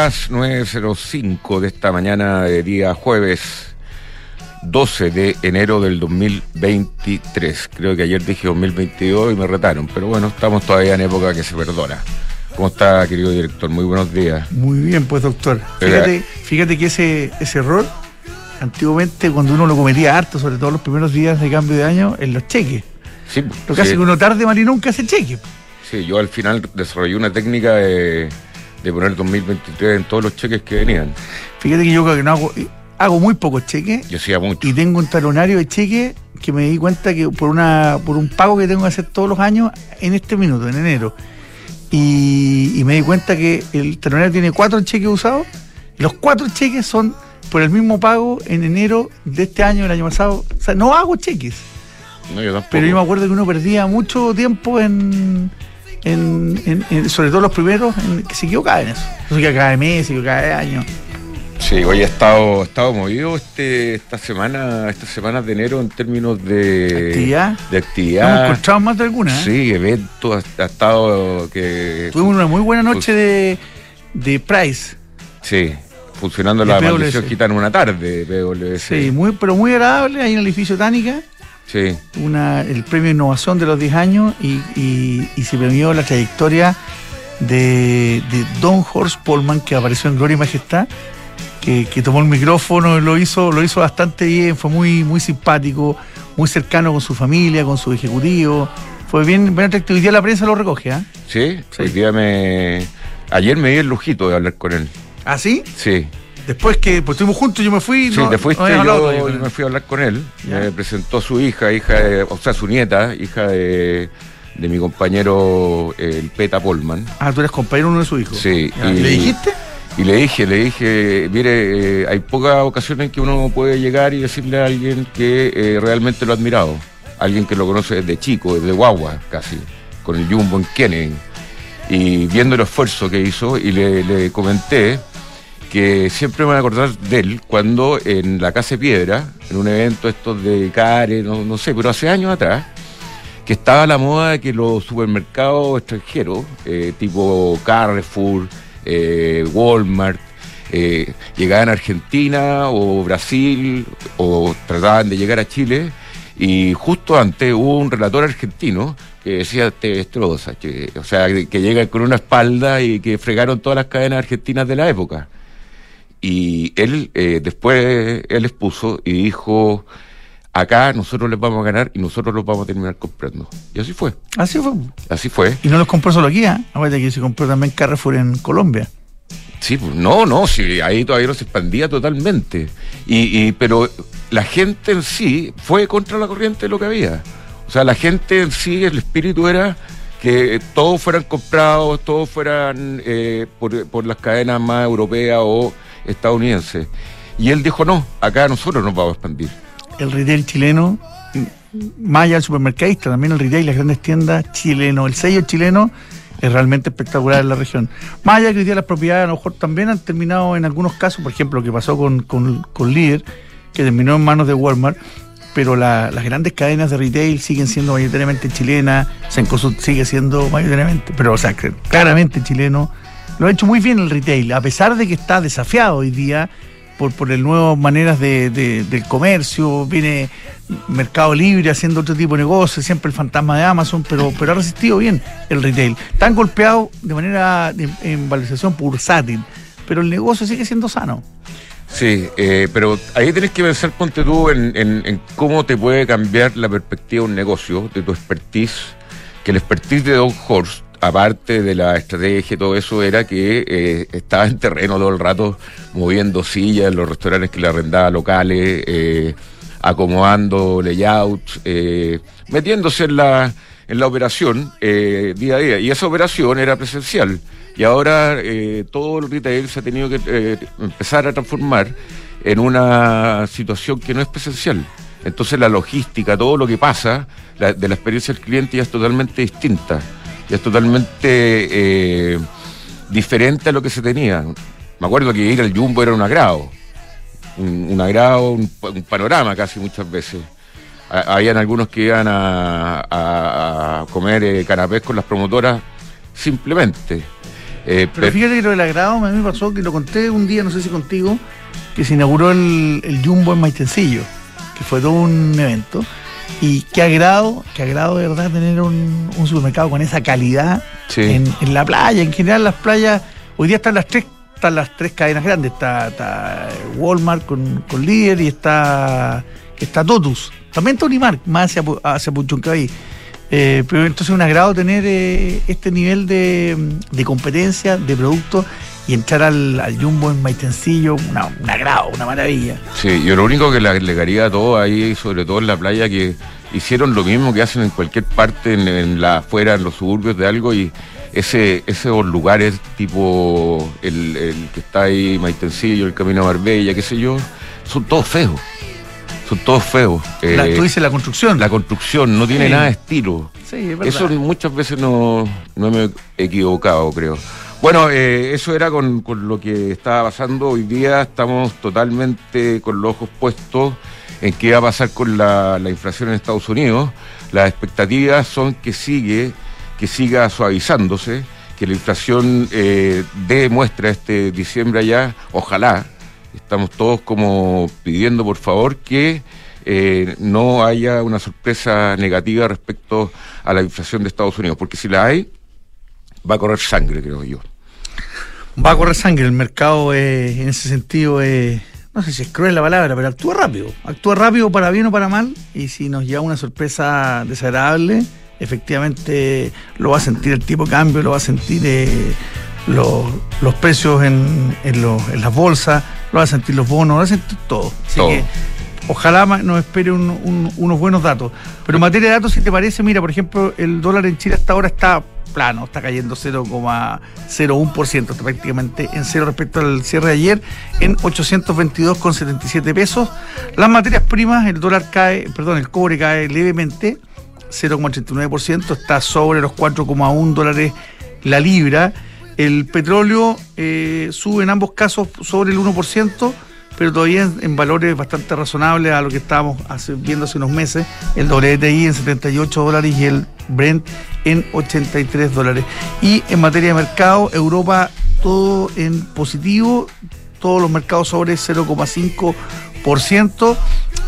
Días, 9.05 de esta mañana de día jueves 12 de enero del 2023. Creo que ayer dije 2022 y me retaron, pero bueno, estamos todavía en época que se perdona. ¿Cómo está, querido director? Muy buenos días. Muy bien, pues, doctor. Fíjate, fíjate que ese, ese error, antiguamente, cuando uno lo cometía harto, sobre todo los primeros días de cambio de año, en los cheques. Sí, lo que hace que uno tarde, mal y nunca se cheque. Sí, yo al final desarrollé una técnica de de poner 2023 en todos los cheques que venían. Fíjate que yo creo que no hago, hago muy pocos cheques. Yo hacía mucho. Y tengo un talonario de cheques que me di cuenta que por una por un pago que tengo que hacer todos los años en este minuto, en enero. Y, me di cuenta que el talonario tiene cuatro cheques usados. Los cuatro cheques son por el mismo pago en enero de este año, el año pasado. O sea, no hago cheques. No, yo tampoco. Pero yo me acuerdo que uno perdía mucho tiempo en, en, sobre todo los primeros, que se equivocaba en eso. Se equivoca cada mes, se cada año. Sí, hoy ha estado, estado movido este, esta semana, estas semanas de enero en términos de actividad. De actividad. Hemos encontrado más de alguna. ¿eh? Sí, eventos, ha, estado que. Tuvimos una muy buena noche de, de Price. Sí, funcionando la maldición quitan una tarde, Sí, muy, pero muy agradable ahí en el edificio Tánica. Sí. Una, el premio Innovación de los 10 años y, se premió la trayectoria de, Don Horst Polman, que apareció en Gloria y Majestad, que, tomó el micrófono y lo hizo, lo hizo bastante bien, fue muy, muy simpático, muy cercano con su familia, con su ejecutivo. Fue bien, bien atractivo. Hoy día la prensa lo recoge, ¿ah? ¿Sí? sí, hoy día me. Ayer me di el lujito de hablar con él. ¿Ah, sí? Sí. Después que pues, estuvimos juntos, yo me fui. Sí, te fuiste, yo, me fui a hablar con él. Me presentó a su hija, hija de, o sea, su nieta, hija de, mi compañero el Peta Polman. Ah, tú eres compañero uno de sus hijos. Sí. Y, ¿Le dijiste? Y le dije, le dije, mire, eh, hay pocas ocasiones en que uno puede llegar y decirle a alguien que eh, realmente lo ha admirado. Alguien que lo conoce desde chico, desde guagua casi, con el Jumbo en Kennedy. Y viendo el esfuerzo que hizo, y le, le comenté que siempre me voy a acordar de él cuando en la Casa de Piedra, en un evento estos de Care, no, sé, pero hace años atrás, que estaba la moda de que los supermercados extranjeros, eh, tipo Carrefour, eh, Walmart, eh, llegaban a Argentina o Brasil o trataban de llegar a Chile y justo antes hubo un relator argentino que decía te destroza, o sea, que, que llega con una espalda y que fregaron todas las cadenas argentinas de la época. Y él eh, después, él expuso y dijo, acá nosotros les vamos a ganar y nosotros los vamos a terminar comprando. Y así fue. Así fue. Así fue. Y no los compró solo aquí, ¿eh? que se compró también Carrefour en Colombia. Sí, pues no, no, sí, ahí todavía no se expandía totalmente. Y, y, pero la gente en sí fue contra la corriente de lo que había. O sea, la gente en sí, el espíritu era que todos fueran comprados, todos fueran eh, por, por las cadenas más europeas o estadounidense. Y él dijo, no, acá nosotros nos vamos a expandir. El retail chileno, allá del supermercadista, también el retail, las grandes tiendas chileno, el sello chileno es realmente espectacular en la región. Más que hoy día las propiedades a lo mejor también han terminado en algunos casos, por ejemplo, lo que pasó con, con, con Líder, que terminó en manos de Walmart, pero las grandes cadenas de retail siguen siendo mayoritariamente chilenas, Sencosud sigue siendo mayoritariamente, pero o sea, claramente chileno lo ha hecho muy bien el retail, a pesar de que está desafiado hoy día por, por el nuevas maneras de, del comercio, viene Mercado Libre haciendo otro tipo de negocio, siempre el fantasma de Amazon, pero, pero ha resistido bien el retail. Están golpeado de manera en valorización bursátil, pero el negocio sigue siendo sano. Sí, eh, pero ahí tenés que pensar, ponte tú, en, en, cómo te puede cambiar la perspectiva de un negocio, de tu expertise, que el expertise de Don Horst aparte de la estrategia y todo eso, era que eh, estaba en terreno todo el rato moviendo sillas en los restaurantes que le arrendaba locales, eh, acomodando layouts, eh, metiéndose en la, en la operación día a día. Y esa operación era presencial. Y ahora todo el retail se ha tenido que empezar a transformar en una situación que no es presencial. Entonces la logística, todo lo que pasa de la experiencia del cliente ya es totalmente distinta es totalmente eh, diferente a lo que se tenía. Me acuerdo que ir al Jumbo era un agrado, un, agrado, un, panorama casi muchas veces. habían algunos que iban a, comer eh, canapés con las promotoras simplemente. Eh, pero, fíjate que lo del agrado a mí me pasó que lo conté un día, no sé si contigo, que se inauguró el, Jumbo en Maitencillo, que fue todo un evento. Y qué agrado, qué agrado de verdad tener un, supermercado con esa calidad en, la playa. En general las playas, hoy día están las tres, están las tres cadenas grandes. Está, Walmart con, con Líder y está, está Totus. También Tony Mark, más hacia, hacia Puchuncaví. Eh, pero entonces es un agrado tener eh, este nivel de, competencia, de producto y entrar al, Jumbo en Maitencillo, una, un agrado, una maravilla. Sí, yo lo único que le agregaría a todo ahí, sobre todo en la playa, que hicieron lo mismo que hacen en cualquier parte, en, la afuera, en los suburbios de algo, y ese, esos lugares tipo el, que está ahí, Maitencillo, el Camino a Marbella, qué sé yo, son todos feos son todos feos. Eh, tú dices la construcción. La construcción no tiene nada de estilo. Sí, es verdad. Eso muchas veces no, me he equivocado, creo. Bueno, eh, eso era con, lo que estaba pasando. Hoy día estamos totalmente con los ojos puestos en qué va a pasar con la, inflación en Estados Unidos. Las expectativas son que sigue, que siga suavizándose, que la inflación eh, demuestra este diciembre allá, ojalá, Estamos todos como pidiendo por favor que eh, no haya una sorpresa negativa respecto a la inflación de Estados Unidos, porque si la hay, va a correr sangre, creo yo. Va a correr sangre, el mercado en ese sentido es, no sé si es cruel la palabra, pero actúa rápido, actúa rápido para bien o para mal, y si nos lleva una sorpresa desagradable, efectivamente lo va a sentir el tipo de cambio, lo va a sentir eh, los, precios en, en las bolsas, lo va a sentir los bonos, lo va a sentir todo. Así que ojalá nos espere unos buenos datos. Pero en materia de datos, si te parece, mira, por ejemplo, el dólar en Chile hasta ahora está plano, está cayendo 0,01%, está prácticamente en cero respecto al cierre de ayer, en 822,77 pesos. Las materias primas, el dólar cae, perdón, el cobre cae levemente, 0,89%, está sobre los 4,1 dólares la libra. El petróleo eh, sube en ambos casos sobre el 1%, pero todavía en, valores bastante razonables a lo que estábamos viendo hace unos meses. El WTI en 78 dólares y el Brent en 83 dólares. Y en materia de mercado, Europa todo en positivo, todos los mercados sobre 0,5%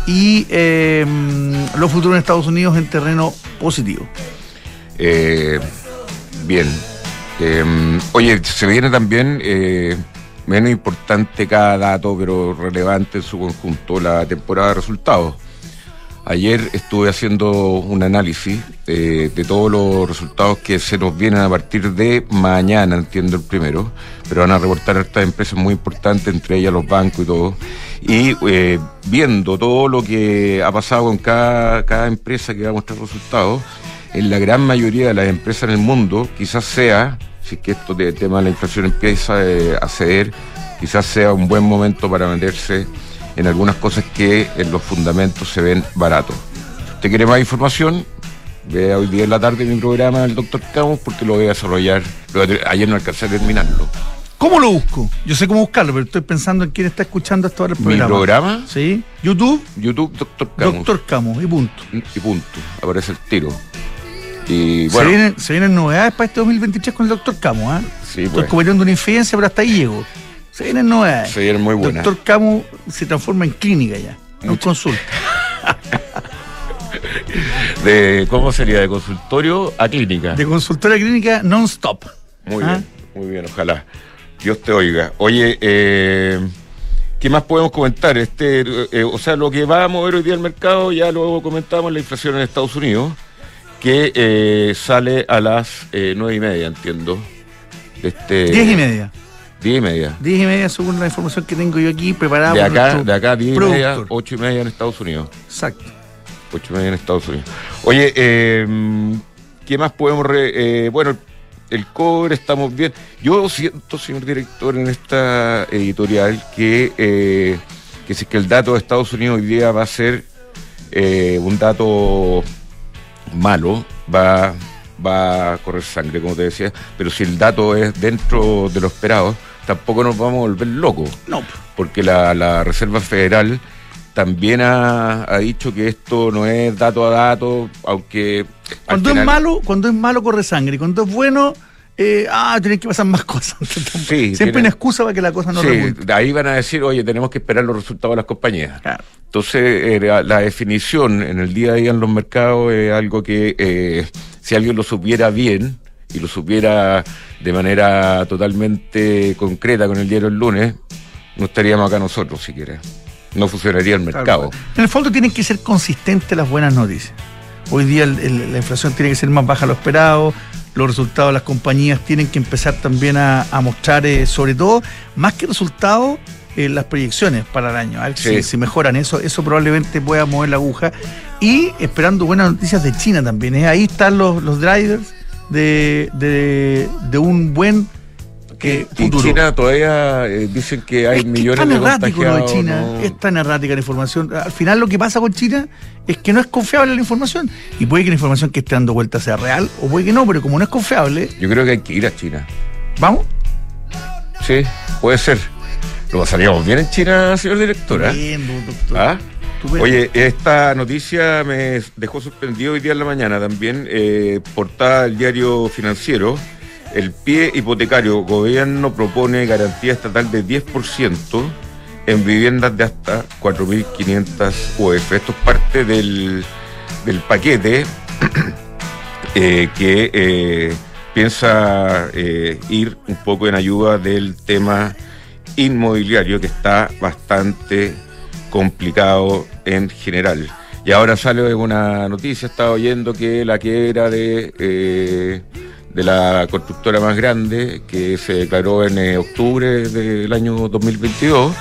y em, los futuros en Estados Unidos en terreno positivo. Eh, bien, Em, oye, se viene también, eh, menos importante cada dato, pero relevante en su conjunto, la temporada de resultados. Ayer estuve haciendo un análisis eh, de todos los resultados que se nos vienen a partir de mañana, entiendo el primero, pero van a reportar estas empresas muy importantes, entre ellas los bancos y todo. Y eh, viendo todo lo que ha pasado con cada, cada empresa que va a mostrar resultados, en la gran mayoría de las empresas en el mundo quizás sea, si es que esto de tema de la inflación empieza eh, a ceder, quizás sea un buen momento para meterse en algunas cosas que en los fundamentos se ven baratos. Si usted quiere más información, vea hoy día en la tarde mi programa del doctor Camus porque lo voy a desarrollar. Ayer no alcancé a terminarlo. ¿Cómo lo busco? Yo sé cómo buscarlo, pero estoy pensando en quién está escuchando hasta ahora el programa. ¿Mi programa? Sí. ¿YouTube? YouTube, Doctor Camus. Doctor Camus, y punto. Y punto. Aparece el tiro. Y bueno. Se vienen, novedades para este 2023 con el doctor Camus, ¿ah? Sí, Estoy pues. cometiendo una infidencia, pero hasta ahí llego. Se vienen novedades. Se vienen muy buenas. Doctor Camus se transforma en clínica ya, en consulta. de, ¿Cómo sería? De consultorio a clínica. De consultorio a clínica non-stop. Muy ¿Ah? bien, muy bien, ojalá. Dios te oiga. Oye, eh, ¿qué más podemos comentar? Este, eh, o sea, lo que va a mover hoy día el mercado, ya lo comentamos, la inflación en Estados Unidos que eh, sale a las eh, nueve y media, entiendo. Este, diez y media. Diez y media. Diez y media, según la información que tengo yo aquí preparada. De acá, de acá, diez y media, ocho y media en Estados Unidos. Exacto. Ocho y media en Estados Unidos. Oye, eh, ¿qué más podemos...? Re, bueno, el cobre, estamos bien. Yo siento, señor director, en esta editorial que, que si es que el dato de Estados Unidos hoy día va a ser un dato malo, va, va a correr sangre, como te decía, pero si el dato es dentro de lo esperado, tampoco nos vamos a volver locos. No. Porque la, Reserva Federal también ha, dicho que esto no es dato a dato, aunque... Cuando es malo, cuando es malo corre sangre, cuando es bueno eh, ah, tienen que pasar más cosas. Siempre una excusa para que la cosa no sí, ahí van a decir, oye, tenemos que esperar los resultados de las compañías. Entonces, eh, la, definición en el día a día en los mercados es algo que eh, si alguien lo supiera bien y lo supiera de manera totalmente concreta con el diario el lunes, no estaríamos acá nosotros siquiera. No funcionaría el mercado. En el fondo tienen que ser consistentes las buenas noticias. Hoy día la inflación tiene que ser más baja de lo esperado, los resultados de las compañías tienen que empezar también a, mostrar, eh, sobre todo, más que resultados, eh, las proyecciones para el año. A ver si, mejoran eso, eso probablemente pueda mover la aguja. Y esperando buenas noticias de China también. ¿eh? Ahí están los, los drivers de, de un buen que en China todavía eh, dicen que hay millones es tan de errático lo de China, es tan errática la información. Al final lo que pasa con China es que no es confiable la información. Y puede que la información que esté dando vuelta sea real, o puede que no, pero como no es confiable. Yo creo que hay que ir a China. ¿Vamos? Sí, puede ser. Lo pasaríamos bien en China, señor director. ¿ah? Bien, doctor. ¿Ah? Oye, esta noticia me dejó suspendido hoy día en la mañana también. Eh, portada del diario financiero el pie hipotecario gobierno propone garantía estatal de 10% en viviendas de hasta 4.500 UF. Esto es parte del, paquete eh, que eh, piensa eh, ir un poco en ayuda del tema inmobiliario que está bastante complicado en general. Y ahora sale una noticia, estaba oyendo que la quiebra de de la constructora más grande que se declaró en eh, octubre del año 2022.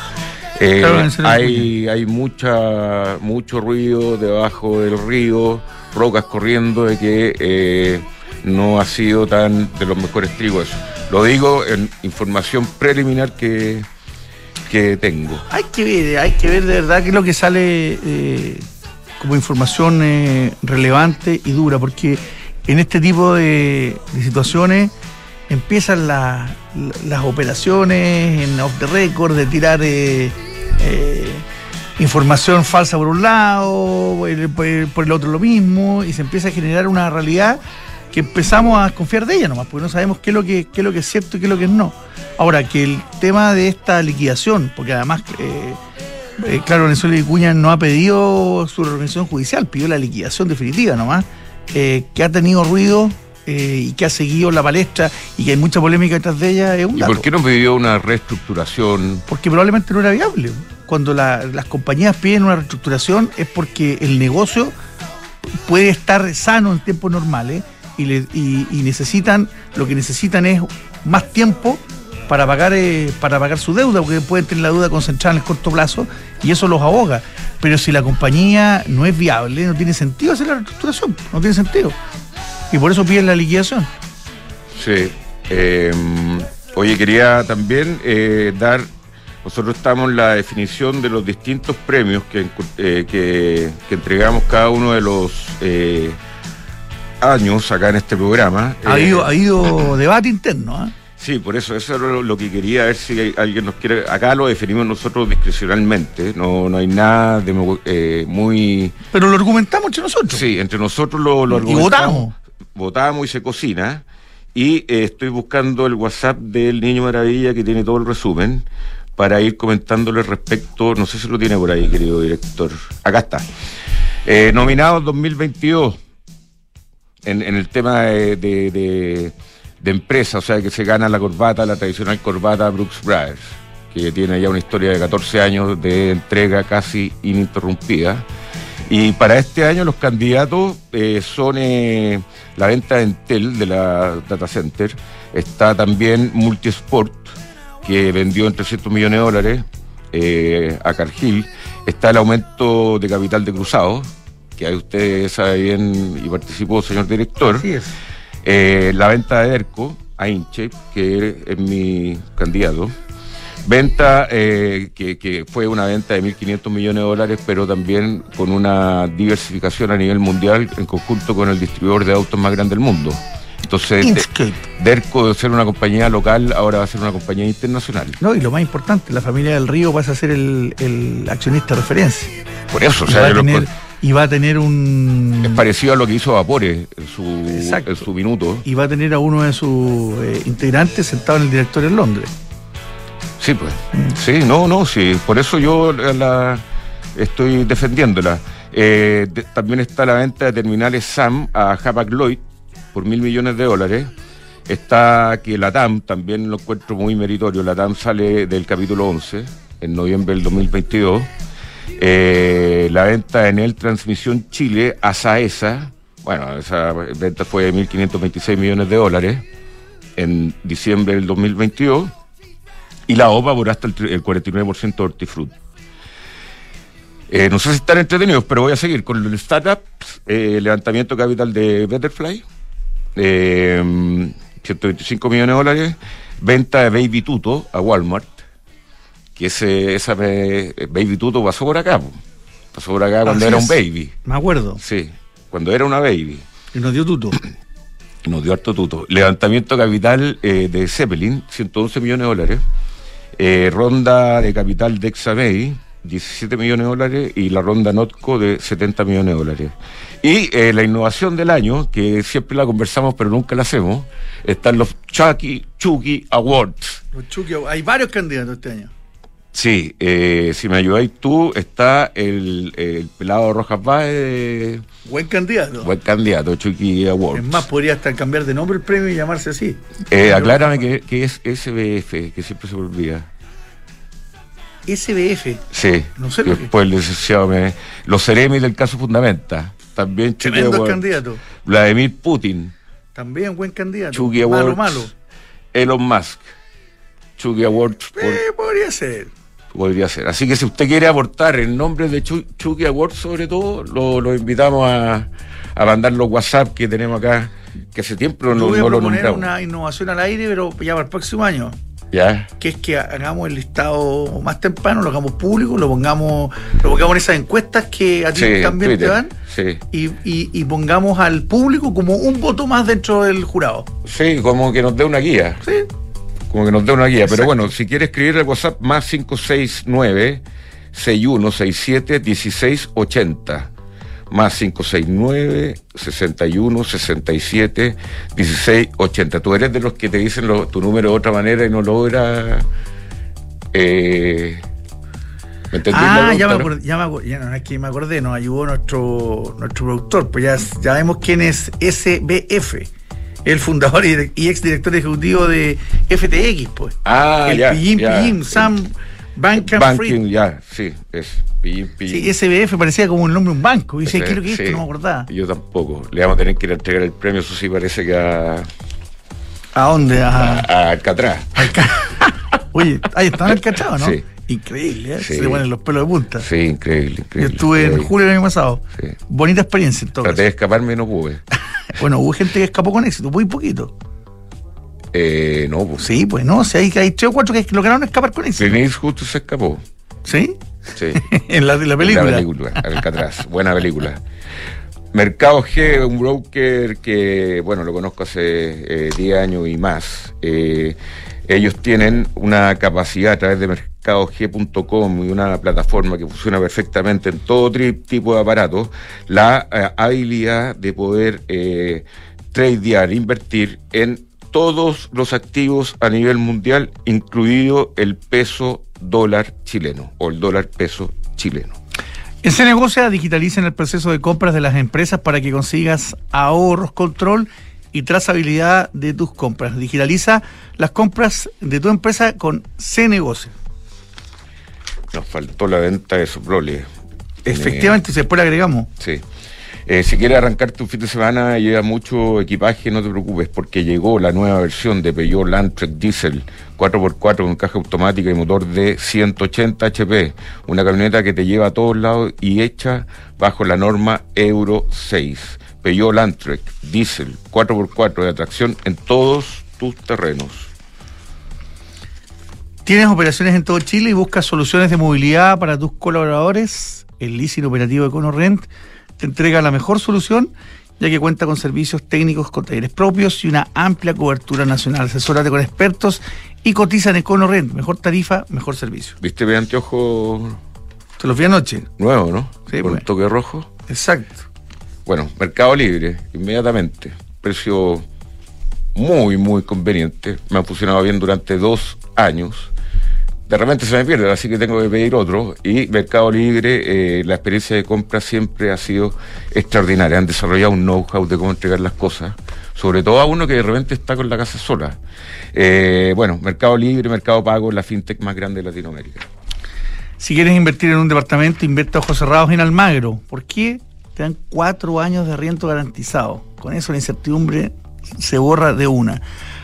Eh, hay hay mucha mucho ruido debajo del río, rocas corriendo de que eh, no ha sido tan de los mejores trigos. Lo digo en información preliminar que, que tengo. Hay que ver, hay que ver de verdad qué es lo que sale como información relevante y dura, porque en este tipo de, situaciones empiezan las operaciones en off the record de tirar eh, eh, información falsa por un lado, por el, otro lo mismo, y se empieza a generar una realidad que empezamos a confiar de ella nomás, porque no sabemos qué es lo que, es, lo que es cierto y qué es lo que no. Ahora, que el tema de esta liquidación, porque además, eh claro, Venezuela y Cuña no ha pedido su organización judicial, pidió la liquidación definitiva nomás eh, que ha tenido ruido eh, y que ha seguido la palestra y que hay mucha polémica detrás de ella es un ¿Y por qué no pidió una reestructuración? Porque probablemente no era viable. Cuando las compañías piden una reestructuración es porque el negocio puede estar sano en tiempos normales y, y necesitan, lo que necesitan es más tiempo para pagar, eh, para pagar su deuda, porque pueden tener la deuda concentrada en el corto plazo y eso los ahoga. Pero si la compañía no es viable, no tiene sentido hacer la reestructuración, no tiene sentido. Y por eso piden la liquidación. Sí. Em, oye, quería también eh, dar, nosotros estamos en la definición de los distintos premios que, eh, que, entregamos cada uno de los años acá en este programa. Ha habido, ha habido debate interno, ¿ah? Sí, por eso, eso es lo, que quería, ver si alguien nos quiere. Acá lo definimos nosotros discrecionalmente, no, no hay nada de eh, muy. Pero lo argumentamos entre nosotros. Sí, entre nosotros lo, lo argumentamos. Y votamos. Votamos y se cocina. Y eh, estoy buscando el WhatsApp del Niño Maravilla que tiene todo el resumen para ir comentándole respecto, no sé si lo tiene por ahí, querido director. Acá está. Eh, nominados 2022 en, en el tema de de empresa, o sea, que se gana la corbata, la tradicional corbata Brooks Brothers, que tiene ya una historia de 14 años de entrega casi ininterrumpida. Y para este año los candidatos eh, son eh, la venta de Entel de la Data Center, está también Multisport, que vendió en 300 millones de dólares eh, a Cargill, está el aumento de capital de Cruzado, que ahí usted sabe bien y participó, señor director. Así es. Eh, la venta de ERCO a Inche, que es mi candidato. Venta eh, que, fue una venta de 1.500 millones de dólares, pero también con una diversificación a nivel mundial en conjunto con el distribuidor de autos más grande del mundo. Entonces, Derco de ser una compañía local, ahora va a ser una compañía internacional. No, y lo más importante, la familia del Río pasa a ser el, accionista de referencia. Por eso, o sea, Y va a tener un. Es parecido a lo que hizo Vapores en su, en su minuto. Y va a tener a uno de sus eh, integrantes sentado en el directorio en Londres. Sí, pues. Mm. Sí, no, no, sí. Por eso yo la estoy defendiéndola. Eh, también está la venta de terminales SAM a Hapag Lloyd por mil millones de dólares. Está que la TAM, también lo encuentro muy meritorio, la TAM sale del capítulo 11 en noviembre del 2022. Eh, la venta en el Transmisión Chile a Saesa, bueno, esa venta fue de 1.526 millones de dólares en diciembre del 2022. Y la OPA por hasta el, 49% de hortifrut. Eh, no sé si están entretenidos, pero voy a seguir con el startup, eh, levantamiento capital de Betterfly, 125 millones de dólares, venta de Baby Tuto a Walmart, que ese, esa Baby Tuto pasó por acá, pasó por acá cuando era un baby. Me acuerdo. Sí, cuando era una baby. Y nos dio tuto. Nos dio harto tuto. Levantamiento capital eh, de Zeppelin, 111 millones de dólares. Eh, ronda de capital de Examei, 17 millones de dólares. Y la ronda Notco de 70 millones de dólares. Y eh, la innovación del año, que siempre la conversamos pero nunca la hacemos, están los Chucky, Chucky Awards. Los Chucky, hay varios candidatos este año. Sí, eh, si me ayudáis tú, está el, el pelado Rojas Baez. Buen candidato. Buen candidato, Chucky Awards. Es más, podría hasta cambiar de nombre el premio y llamarse así. Eh, aclárame que, es SBF, que siempre se me olvida. SBF. Sí. No sé lo Después el licenciado me. Los Ceremis del caso Fundamenta. También Chucky Tremendo candidato. Vladimir Putin. También buen candidato. Chucky Awards. Malo, malo. Elon Musk. Chucky Awards. Eh, podría ser podría ser. Así que si usted quiere aportar el nombre de Chucky Awards, sobre todo, lo, invitamos a, mandar los WhatsApp que tenemos acá, que hace tiempo no, voy a proponer una innovación al aire, pero ya para el próximo año. Ya. Que es que hagamos el listado más temprano, lo hagamos público, lo pongamos, lo pongamos en esas encuestas que a ti también te dan. Sí. Y, y, pongamos al público como un voto más dentro del jurado. Sí, como que nos dé una guía. Sí como que nos dé una guía. Pero bueno, si quiere escribir el WhatsApp más 569 6167 1680 más 569 61 67 1680. Tú eres de los que te dicen tu número de otra manera y no logra. Eh, ¿Me ah, ya me, acordé, ya me ya no, es que me acordé, nos ayudó nuestro, nuestro productor, pues ya, ya vemos quién es SBF el fundador y ex director ejecutivo de FTX, pues. Ah, el ya. Pillín, Pillín, Sam Banking, Banking ya, sí, es Pillín, Pillín. Sí, SBF parecía como el nombre de un banco. Y dice, ¿qué es lo que es esto? No me acordaba. Yo tampoco. Le vamos a tener que ir a entregar el premio, eso sí parece que a. ¿A dónde? A, a Alcatraz. Oye, ahí está en Alcatraz, ¿no? Sí. Increíble, ¿eh? Se le ponen los pelos de punta. Sí, increíble, increíble. Yo estuve en julio del año pasado. Sí. Bonita experiencia en todo. Traté de escaparme y no pude. bueno, hubo gente que escapó con éxito, muy poquito. Eh, no, pues. Sí, pues no, si hay, hay tres o cuatro que lograron escapar con éxito. Denise justo se escapó. ¿Sí? Sí. en, la, la película. En la película, Alcatraz. Buena película. Mercado G, un broker que, bueno, lo conozco hace 10 eh, años y más. Eh, ellos tienen una capacidad a través de mercadog.com y una plataforma que funciona perfectamente en todo tipo de aparatos, la eh, habilidad de poder eh, tradear, invertir en todos los activos a nivel mundial, incluido el peso dólar chileno o el dólar peso chileno. En se negocia digitalicen el proceso de compras de las empresas para que consigas ahorros, control y trazabilidad de tus compras. Digitaliza las compras de tu empresa con C-Negocio. Nos faltó la venta de Soprole. Efectivamente, después le agregamos. Sí. Eh, si quieres arrancarte un fin de semana y lleva mucho equipaje, no te preocupes, porque llegó la nueva versión de Peugeot Landtrek Diesel 4x4 con caja automática y motor de 180 HP. Una camioneta que te lleva a todos lados y hecha bajo la norma Euro 6. Peugeot Landtrek Diesel 4x4 de atracción en todos tus terrenos. ¿Tienes operaciones en todo Chile y buscas soluciones de movilidad para tus colaboradores? El leasing operativo EconoRent te entrega la mejor solución ya que cuenta con servicios técnicos con talleres propios y una amplia cobertura nacional. Asesórate con expertos y cotiza en EconoRent. Mejor tarifa, mejor servicio. ¿Viste mi anteojo? Te los vi anoche. Nuevo, ¿no? Sí, Con un pues. toque rojo. Exacto. Bueno, Mercado Libre, inmediatamente. Precio muy, muy conveniente. Me han funcionado bien durante dos años. De repente se me pierde, así que tengo que pedir otro. Y Mercado Libre, eh, la experiencia de compra siempre ha sido extraordinaria. Han desarrollado un know-how de cómo entregar las cosas. Sobre todo a uno que de repente está con la casa sola. Eh, bueno, Mercado Libre, Mercado Pago, la fintech más grande de Latinoamérica. Si quieres invertir en un departamento, invierte ojos cerrados en Almagro. ¿Por qué? Te dan cuatro años de riento garantizado. Con eso la incertidumbre se borra de una.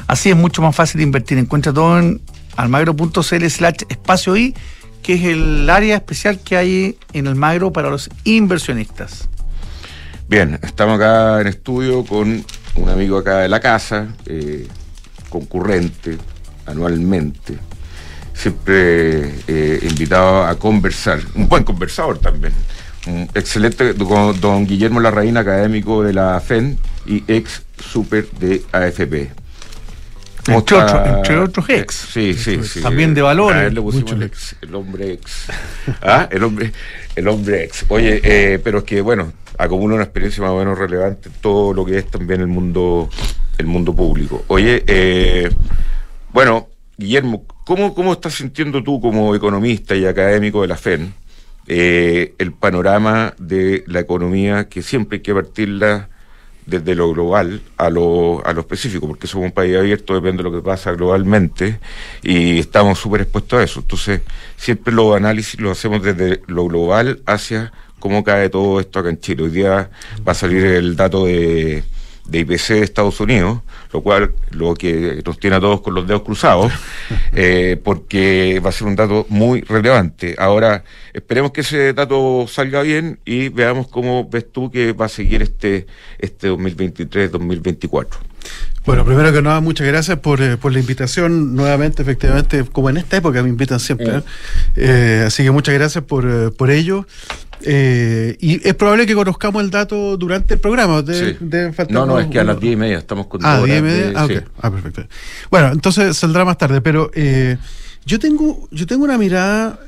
Así es mucho más fácil invertir. Encuentra todo en almagro.cl slash espacio I, que es el área especial que hay en Almagro para los inversionistas. Bien, estamos acá en estudio con un amigo acá de la casa, eh, concurrente anualmente, siempre eh, invitado a conversar, un buen conversador también, un excelente don, Guillermo Larraín, académico de la FEN y ex super de AFP. Entre, otro, entre, otros ex. Sí, sí, sí. También de valores. Le el, ex, el hombre ex. ¿Ah? El hombre, el hombre ex. Oye, eh, pero es que, bueno, acumula una experiencia más o menos relevante en todo lo que es también el mundo, el mundo público. Oye, eh, bueno, Guillermo, ¿cómo, ¿cómo estás sintiendo tú como economista y académico de la FEN eh, el panorama de la economía que siempre hay que partirla desde lo global a lo, a lo específico, porque somos un país abierto, depende de lo que pasa globalmente, y estamos súper expuestos a eso. Entonces, siempre los análisis los hacemos desde lo global hacia cómo cae todo esto acá en Chile. Hoy día va a salir el dato de de IPC de Estados Unidos, lo cual lo que nos tiene a todos con los dedos cruzados, eh, porque va a ser un dato muy relevante. Ahora, esperemos que ese dato salga bien y veamos cómo ves tú que va a seguir este, este 2023-2024. Bueno, primero que nada, muchas gracias por, eh, por, la invitación. Nuevamente, efectivamente, como en esta época me invitan siempre. Eh, así que muchas gracias por, eh, por ello. Y es probable que conozcamos el dato durante el programa. De, sí. de no, no, es que a las diez y media estamos con Ah, diez y media. De, ah, okay. sí. ah, perfecto. Bueno, entonces saldrá más tarde, pero yo tengo, yo tengo una mirada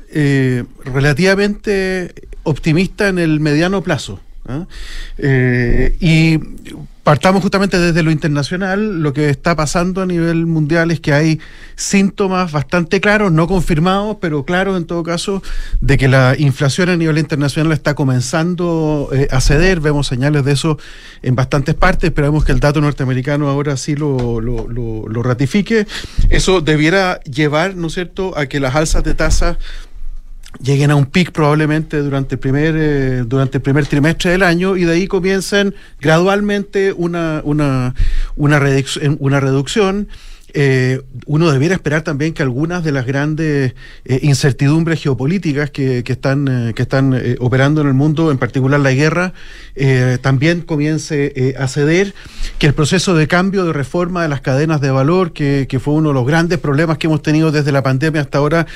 relativamente optimista en el mediano plazo. ¿eh? y partamos justamente desde lo internacional, lo que está pasando a nivel mundial es que hay síntomas bastante claros, no confirmados, pero claros en todo caso, de que la inflación a nivel internacional está comenzando eh, a ceder. Vemos señales de eso en bastantes partes, esperamos que el dato norteamericano ahora sí lo, lo, lo, lo ratifique. Eso debiera llevar, ¿no es cierto?, a que las alzas de tasas lleguen a un pic probablemente durante el primer eh, durante el primer trimestre del año y de ahí comiencen gradualmente una una una, reduc una reducción eh, uno debiera esperar también que algunas de las grandes eh, incertidumbres geopolíticas que, están, que están eh, operando en el mundo, en particular la guerra, también comience a ceder, que el proceso de cambio, de reforma de las cadenas de valor, que, que fue uno de los grandes problemas que hemos tenido desde la pandemia hasta ahora,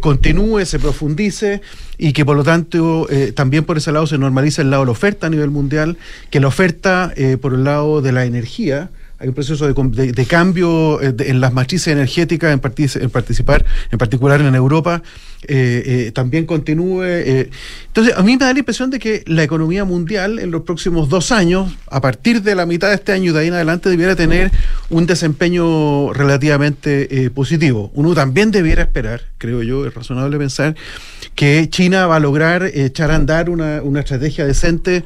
continúe, se profundice y que por lo tanto también por ese lado se normalice el lado de la oferta a nivel mundial, que la oferta por el lado de la energía, hay un proceso de, cambio eh, en las matrices energéticas, en, partic en, participar, en particular en Europa, eh, eh, también continúe. Entonces, a mí me da la impresión de que la economía mundial en los próximos dos años, a partir de la mitad de este año y de ahí en adelante, debiera tener un desempeño relativamente positivo. Uno también debiera esperar, creo yo, es razonable pensar, que China va a lograr echar a andar una, una estrategia decente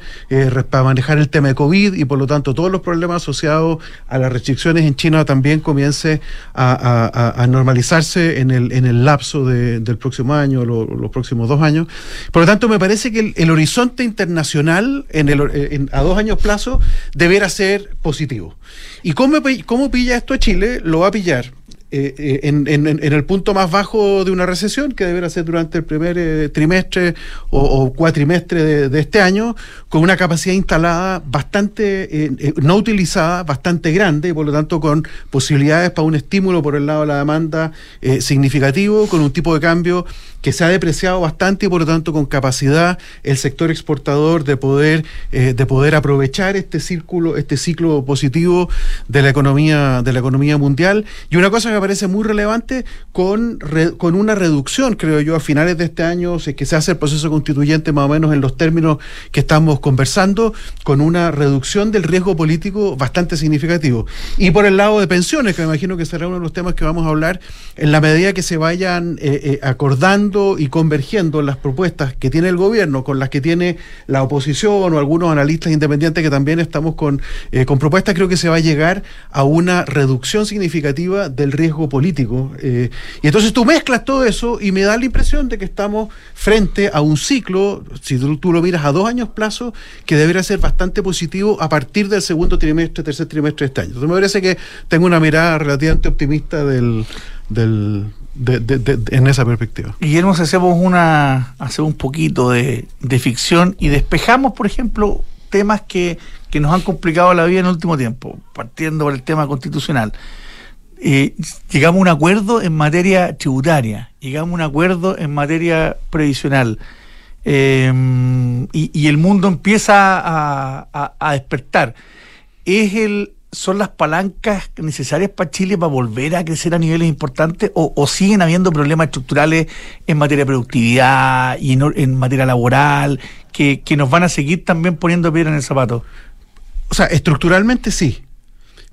para manejar el tema de COVID y por lo tanto todos los problemas asociados a las restricciones en China también comience a, a, a normalizarse en el, en el lapso de, del próximo año, lo, los próximos dos años. Por lo tanto, me parece que el, el horizonte internacional en el, en, a dos años plazo deberá ser positivo. ¿Y cómo, cómo pilla esto a Chile? Lo va a pillar eh, en, en, el punto más bajo de una recesión, que deberá ser durante el primer eh, trimestre o, cuatrimestre de, este año, con una capacidad instalada bastante eh, no utilizada, bastante grande, y por lo tanto con posibilidades para un estímulo por el lado de la demanda eh, significativo, con un tipo de cambio que se ha depreciado bastante y por lo tanto con capacidad el sector exportador de poder eh, de poder aprovechar este círculo este ciclo positivo de la economía de la economía mundial. Y una cosa que me parece muy relevante con, con una reducción, creo yo, a finales de este año, si es que se hace el proceso constituyente más o menos en los términos que estamos conversando, con una reducción del riesgo político bastante significativo. Y por el lado de pensiones, que me imagino que será uno de los temas que vamos a hablar, en la medida que se vayan eh, eh, acordando y convergiendo las propuestas que tiene el gobierno con las que tiene la oposición o algunos analistas independientes que también estamos con, eh, con propuestas, creo que se va a llegar a una reducción significativa del riesgo político. y entonces tú mezclas todo eso y me da la impresión de que estamos frente a un ciclo, si tú, tú lo miras a dos años plazo, que debería ser bastante positivo a partir del segundo trimestre, tercer trimestre de este año. Entonces me parece que tengo una mirada relativamente optimista del, del, en esa perspectiva. Guillermo, si hacemos una, hacemos un poquito de, ficción y despejamos, por ejemplo, temas que, que, nos han complicado la vida en el último tiempo, partiendo por el tema constitucional. Eh, llegamos a un acuerdo en materia tributaria, llegamos a un acuerdo en materia previsional. Eh, y, el mundo empieza a, despertar. ¿Es el, son las palancas necesarias para Chile para volver a crecer a niveles importantes o, siguen habiendo problemas estructurales en materia de productividad y en, materia laboral que, nos van a seguir también poniendo piedra en el zapato? O sea, estructuralmente sí.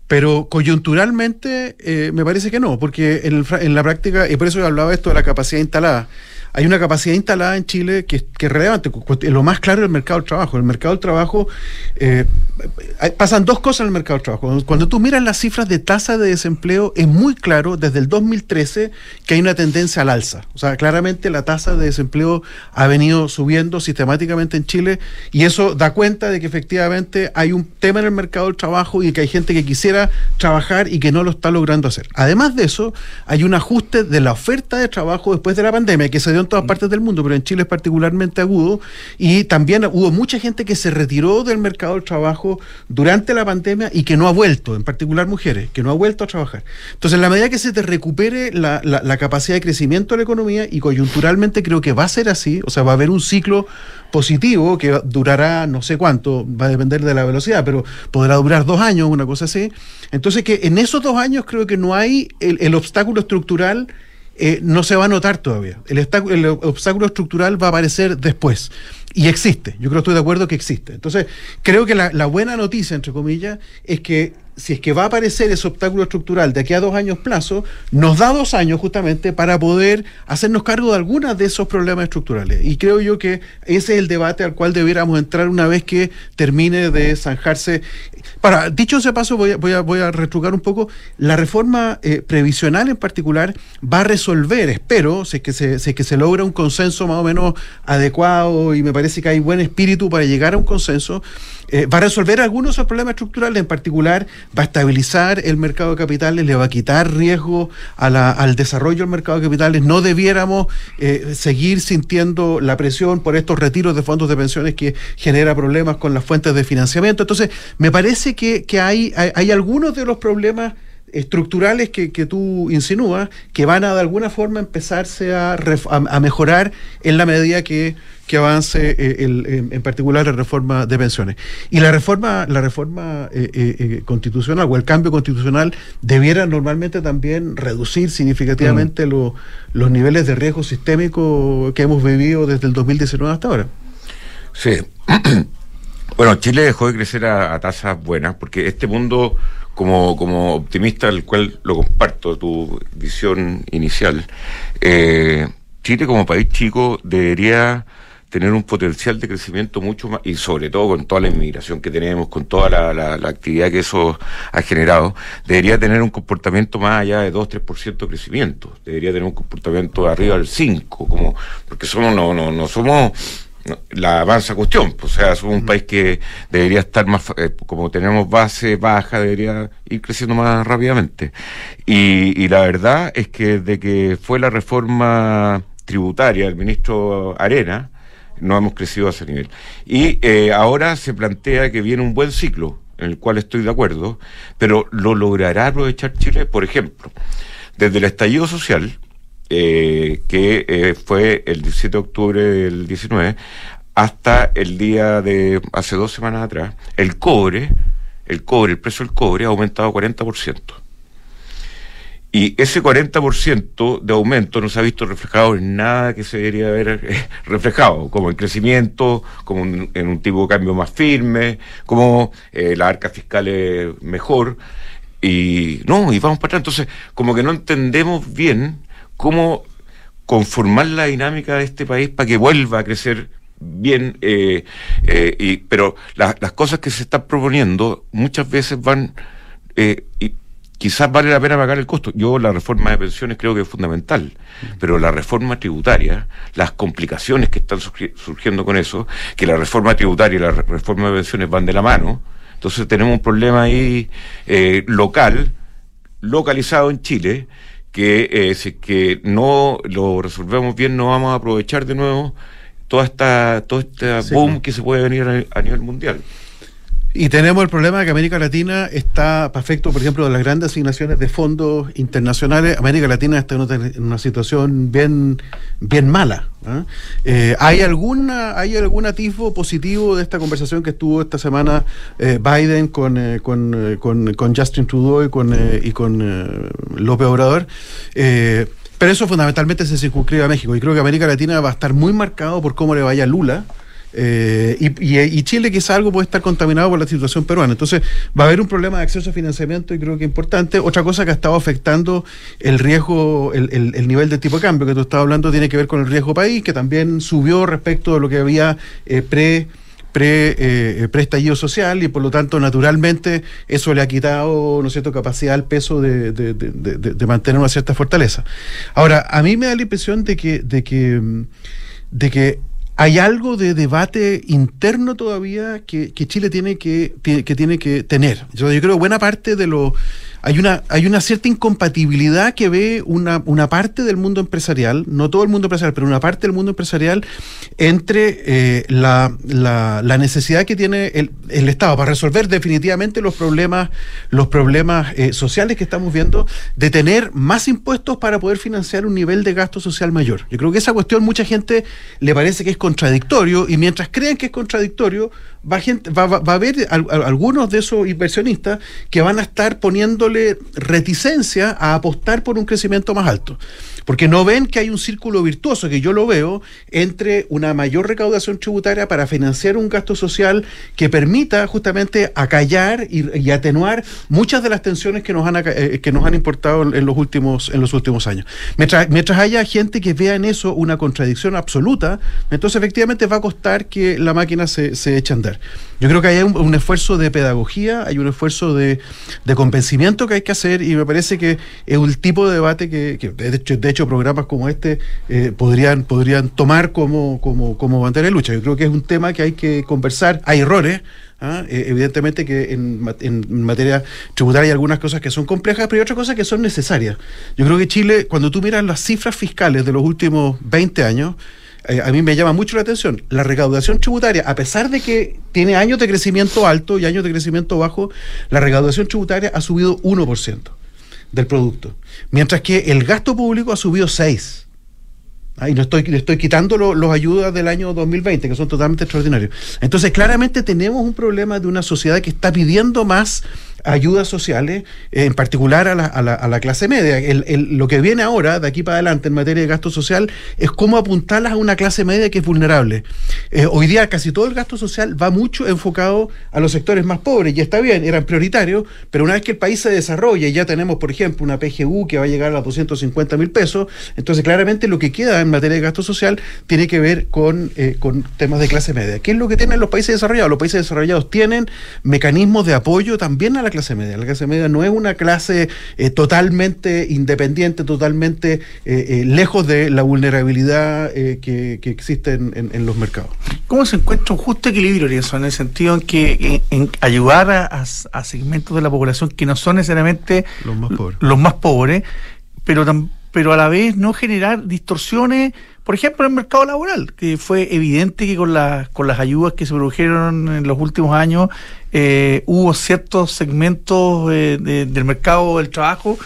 Pero coyunturalmente eh, me parece que no, porque en, la práctica, y por eso hablaba esto de la capacidad instalada, hay una capacidad instalada en Chile que, es relevante. Lo más claro es el mercado del trabajo. El mercado del trabajo, eh, pasan dos cosas en el mercado del trabajo. Cuando, tú miras las cifras de tasa de desempleo, es muy claro desde el 2013 que hay una tendencia al alza. O sea, claramente la tasa de desempleo ha venido subiendo sistemáticamente en Chile y eso da cuenta de que efectivamente hay un tema en el mercado del trabajo y que hay gente que quisiera trabajar y que no lo está logrando hacer. Además de eso, hay un ajuste de la oferta de trabajo después de la pandemia que se dio en todas partes del mundo, pero en Chile es particularmente agudo. Y también hubo mucha gente que se retiró del mercado del trabajo durante la pandemia y que no ha vuelto, en particular mujeres, que no ha vuelto a trabajar. Entonces, en la medida que se te recupere la, la capacidad de crecimiento de la economía, y coyunturalmente creo que va a ser así, o sea, va a haber un ciclo positivo que durará no sé cuánto, va a depender de la velocidad, pero podrá durar dos años, una cosa así. Entonces que en esos dos años creo que no hay el, el obstáculo estructural eh, no se va a notar todavía. El, el, obstáculo estructural va a aparecer después. Y existe. Yo creo que estoy de acuerdo que existe. Entonces, creo que la, la buena noticia, entre comillas, es que si es que va a aparecer ese obstáculo estructural de aquí a dos años plazo, nos da dos años justamente para poder hacernos cargo de algunos de esos problemas estructurales. Y creo yo que ese es el debate al cual debiéramos entrar una vez que termine de zanjarse. Para, dicho ese paso, voy a, voy a, voy a retrucar un poco. La reforma eh, previsional en particular va a resolver, espero, si que se, si es que se logra un consenso más o menos adecuado y me parece que hay buen espíritu para llegar a un consenso, eh, va a resolver algunos de esos problemas estructurales, en particular va a estabilizar el mercado de capitales, le va a quitar riesgo al desarrollo del mercado de capitales. No debiéramos eh, seguir sintiendo la presión por estos retiros de fondos de pensiones que genera problemas con las fuentes de financiamiento. Entonces, me parece que, hay, hay, algunos de los problemas estructurales que, tú insinúas que van a de alguna forma empezarse a, a mejorar en la medida que que avance eh, el, en particular la reforma de pensiones. Y la reforma, la reforma eh, eh, constitucional o el cambio constitucional debiera normalmente también reducir significativamente mm. los niveles de riesgo sistémico que hemos vivido desde el 2019 hasta ahora. Sí. bueno, Chile dejó de crecer a, tasas buenas porque este mundo como, como optimista, al cual lo comparto, tu visión inicial, Chile como país chico debería tener un potencial de crecimiento mucho más, y sobre todo con toda la inmigración que tenemos, con toda la, actividad que eso ha generado, debería tener un comportamiento más allá de 2-3% de crecimiento, debería tener un comportamiento arriba del 5%, como, porque somos, no, no, no somos la avanza cuestión, pues, o sea, somos un país que debería estar más, eh, como tenemos base baja, debería ir creciendo más rápidamente. Y, y la verdad es que desde que fue la reforma tributaria del ministro Arena, no hemos crecido a ese nivel. Y eh, ahora se plantea que viene un buen ciclo, en el cual estoy de acuerdo, pero ¿lo logrará aprovechar Chile? Por ejemplo, desde el estallido social, eh, que eh, fue el 17 de octubre del 19, hasta el día de hace dos semanas atrás, el cobre, el cobre, el precio del cobre ha aumentado 40%. Y ese 40% de aumento no se ha visto reflejado en nada que se debería haber eh, reflejado, como en crecimiento, como en, un tipo de cambio más firme, como eh, la arca fiscal es mejor. Y no, y vamos para atrás. Entonces, como que no entendemos bien cómo conformar la dinámica de este país para que vuelva a crecer bien, eh, y, pero las cosas que se están proponiendo muchas veces van y quizás vale la pena pagar el costo. Yo la reforma de pensiones creo que es fundamental, pero la reforma tributaria, las complicaciones que están surgiendo con eso, que la reforma tributaria y la reforma de pensiones van de la mano, entonces tenemos un problema ahí eh, local, localizado en Chile, que eh, si que no lo resolvemos bien no vamos a aprovechar de nuevo toda esta, todo este boom que se puede venir a nivel mundial. Y tenemos el problema de que América Latina está, para efecto, por ejemplo, de las grandes asignaciones de fondos internacionales, América Latina está en una, situación bien, bien mala. ¿ah? Eh, ¿Hay alguna, hay algún atisbo positivo de esta conversación que estuvo esta semana eh, Biden con, eh, con, con, Justin Trudeau y con, y con López Obrador? pero eso fundamentalmente se circunscribe a México. Y creo que América Latina va a estar muy marcado por cómo le vaya Lula. Eh, y, Chile quizá algo puede estar contaminado por la situación peruana. Entonces va a haber un problema de acceso a financiamiento y creo que importante. Otra cosa que ha estado afectando el riesgo, el, nivel de tipo de cambio que tú estabas hablando tiene que ver con el riesgo país, que también subió respecto de lo que había eh, pre pre, eh, estallido social y por lo tanto naturalmente eso le ha quitado no cierto capacidad al peso de, de, mantener una cierta fortaleza ahora a mí me da la impresión de que de que de que hay algo de debate interno todavía que, Chile tiene que, tiene que tener. Yo, yo creo que buena parte de lo hay una, hay una cierta incompatibilidad que ve una, una parte del mundo empresarial, no todo el mundo empresarial, pero una parte del mundo empresarial, entre eh, la, la, necesidad que tiene el, el, Estado para resolver definitivamente los problemas, los problemas eh, sociales que estamos viendo, de tener más impuestos para poder financiar un nivel de gasto social mayor. Yo creo que esa cuestión mucha gente le parece que es contradictorio y mientras creen que es contradictorio, va, gente, va, va, a haber algunos de esos inversionistas que van a estar poniéndole reticencia a apostar por un crecimiento más alto porque no ven que hay un círculo virtuoso, que yo lo veo, entre una mayor recaudación tributaria para financiar un gasto social que permita justamente acallar y, atenuar muchas de las tensiones que nos han, eh, que nos han importado en los últimos, en los últimos años. Mientras, haya gente que vea en eso una contradicción absoluta, entonces efectivamente va a costar que la máquina se, eche a andar. Yo creo que hay un, esfuerzo de pedagogía, hay un esfuerzo de, convencimiento que hay que hacer y me parece que es un tipo de debate que, de, hecho, de hecho programas como este eh, podrían, podrían tomar como, como, como bandera de lucha. Yo creo que es un tema que hay que conversar. Hay errores, ¿ah? eh, evidentemente que en, en, materia tributaria hay algunas cosas que son complejas, pero hay otras cosas que son necesarias. Yo creo que Chile, cuando tú miras las cifras fiscales de los últimos 20 años, eh, a mí me llama mucho la atención. La recaudación tributaria, a pesar de que tiene años de crecimiento alto y años de crecimiento bajo, la recaudación tributaria ha subido 1% del producto, mientras que el gasto público ha subido 6%. Ah, y no estoy, le estoy quitando los ayudas del año 2020, que son totalmente extraordinarios. Entonces, claramente tenemos un problema de una sociedad que está pidiendo más ayudas sociales, en particular a la, a la, clase media. Lo que viene ahora, de aquí para adelante, en materia de gasto social, es cómo apuntarlas a una clase media que es vulnerable. Eh, hoy día casi todo el gasto social va mucho enfocado a los sectores más pobres, y está bien, eran prioritarios, pero una vez que el país se desarrolla y ya tenemos, por ejemplo, una PGU que va a llegar a los 250 mil pesos, entonces claramente lo que queda en materia de gasto social tiene que ver con, eh, con temas de clase media. ¿Qué es lo que tienen los países desarrollados? Los países desarrollados tienen mecanismos de apoyo también a la clase media. La clase media no es una clase eh, totalmente independiente, totalmente eh, eh, lejos de la vulnerabilidad que, existe en, los mercados. ¿Cómo se encuentra un justo equilibrio, eso en el sentido en que en, ayudar a, segmentos de la población que no son necesariamente los más pobres, los más pobres pero, pero a la vez no generar distorsiones por ejemplo, en el mercado laboral, que fue evidente que con, las con las ayudas que se produjeron en los últimos años, eh, hubo ciertos segmentos eh, del mercado del trabajo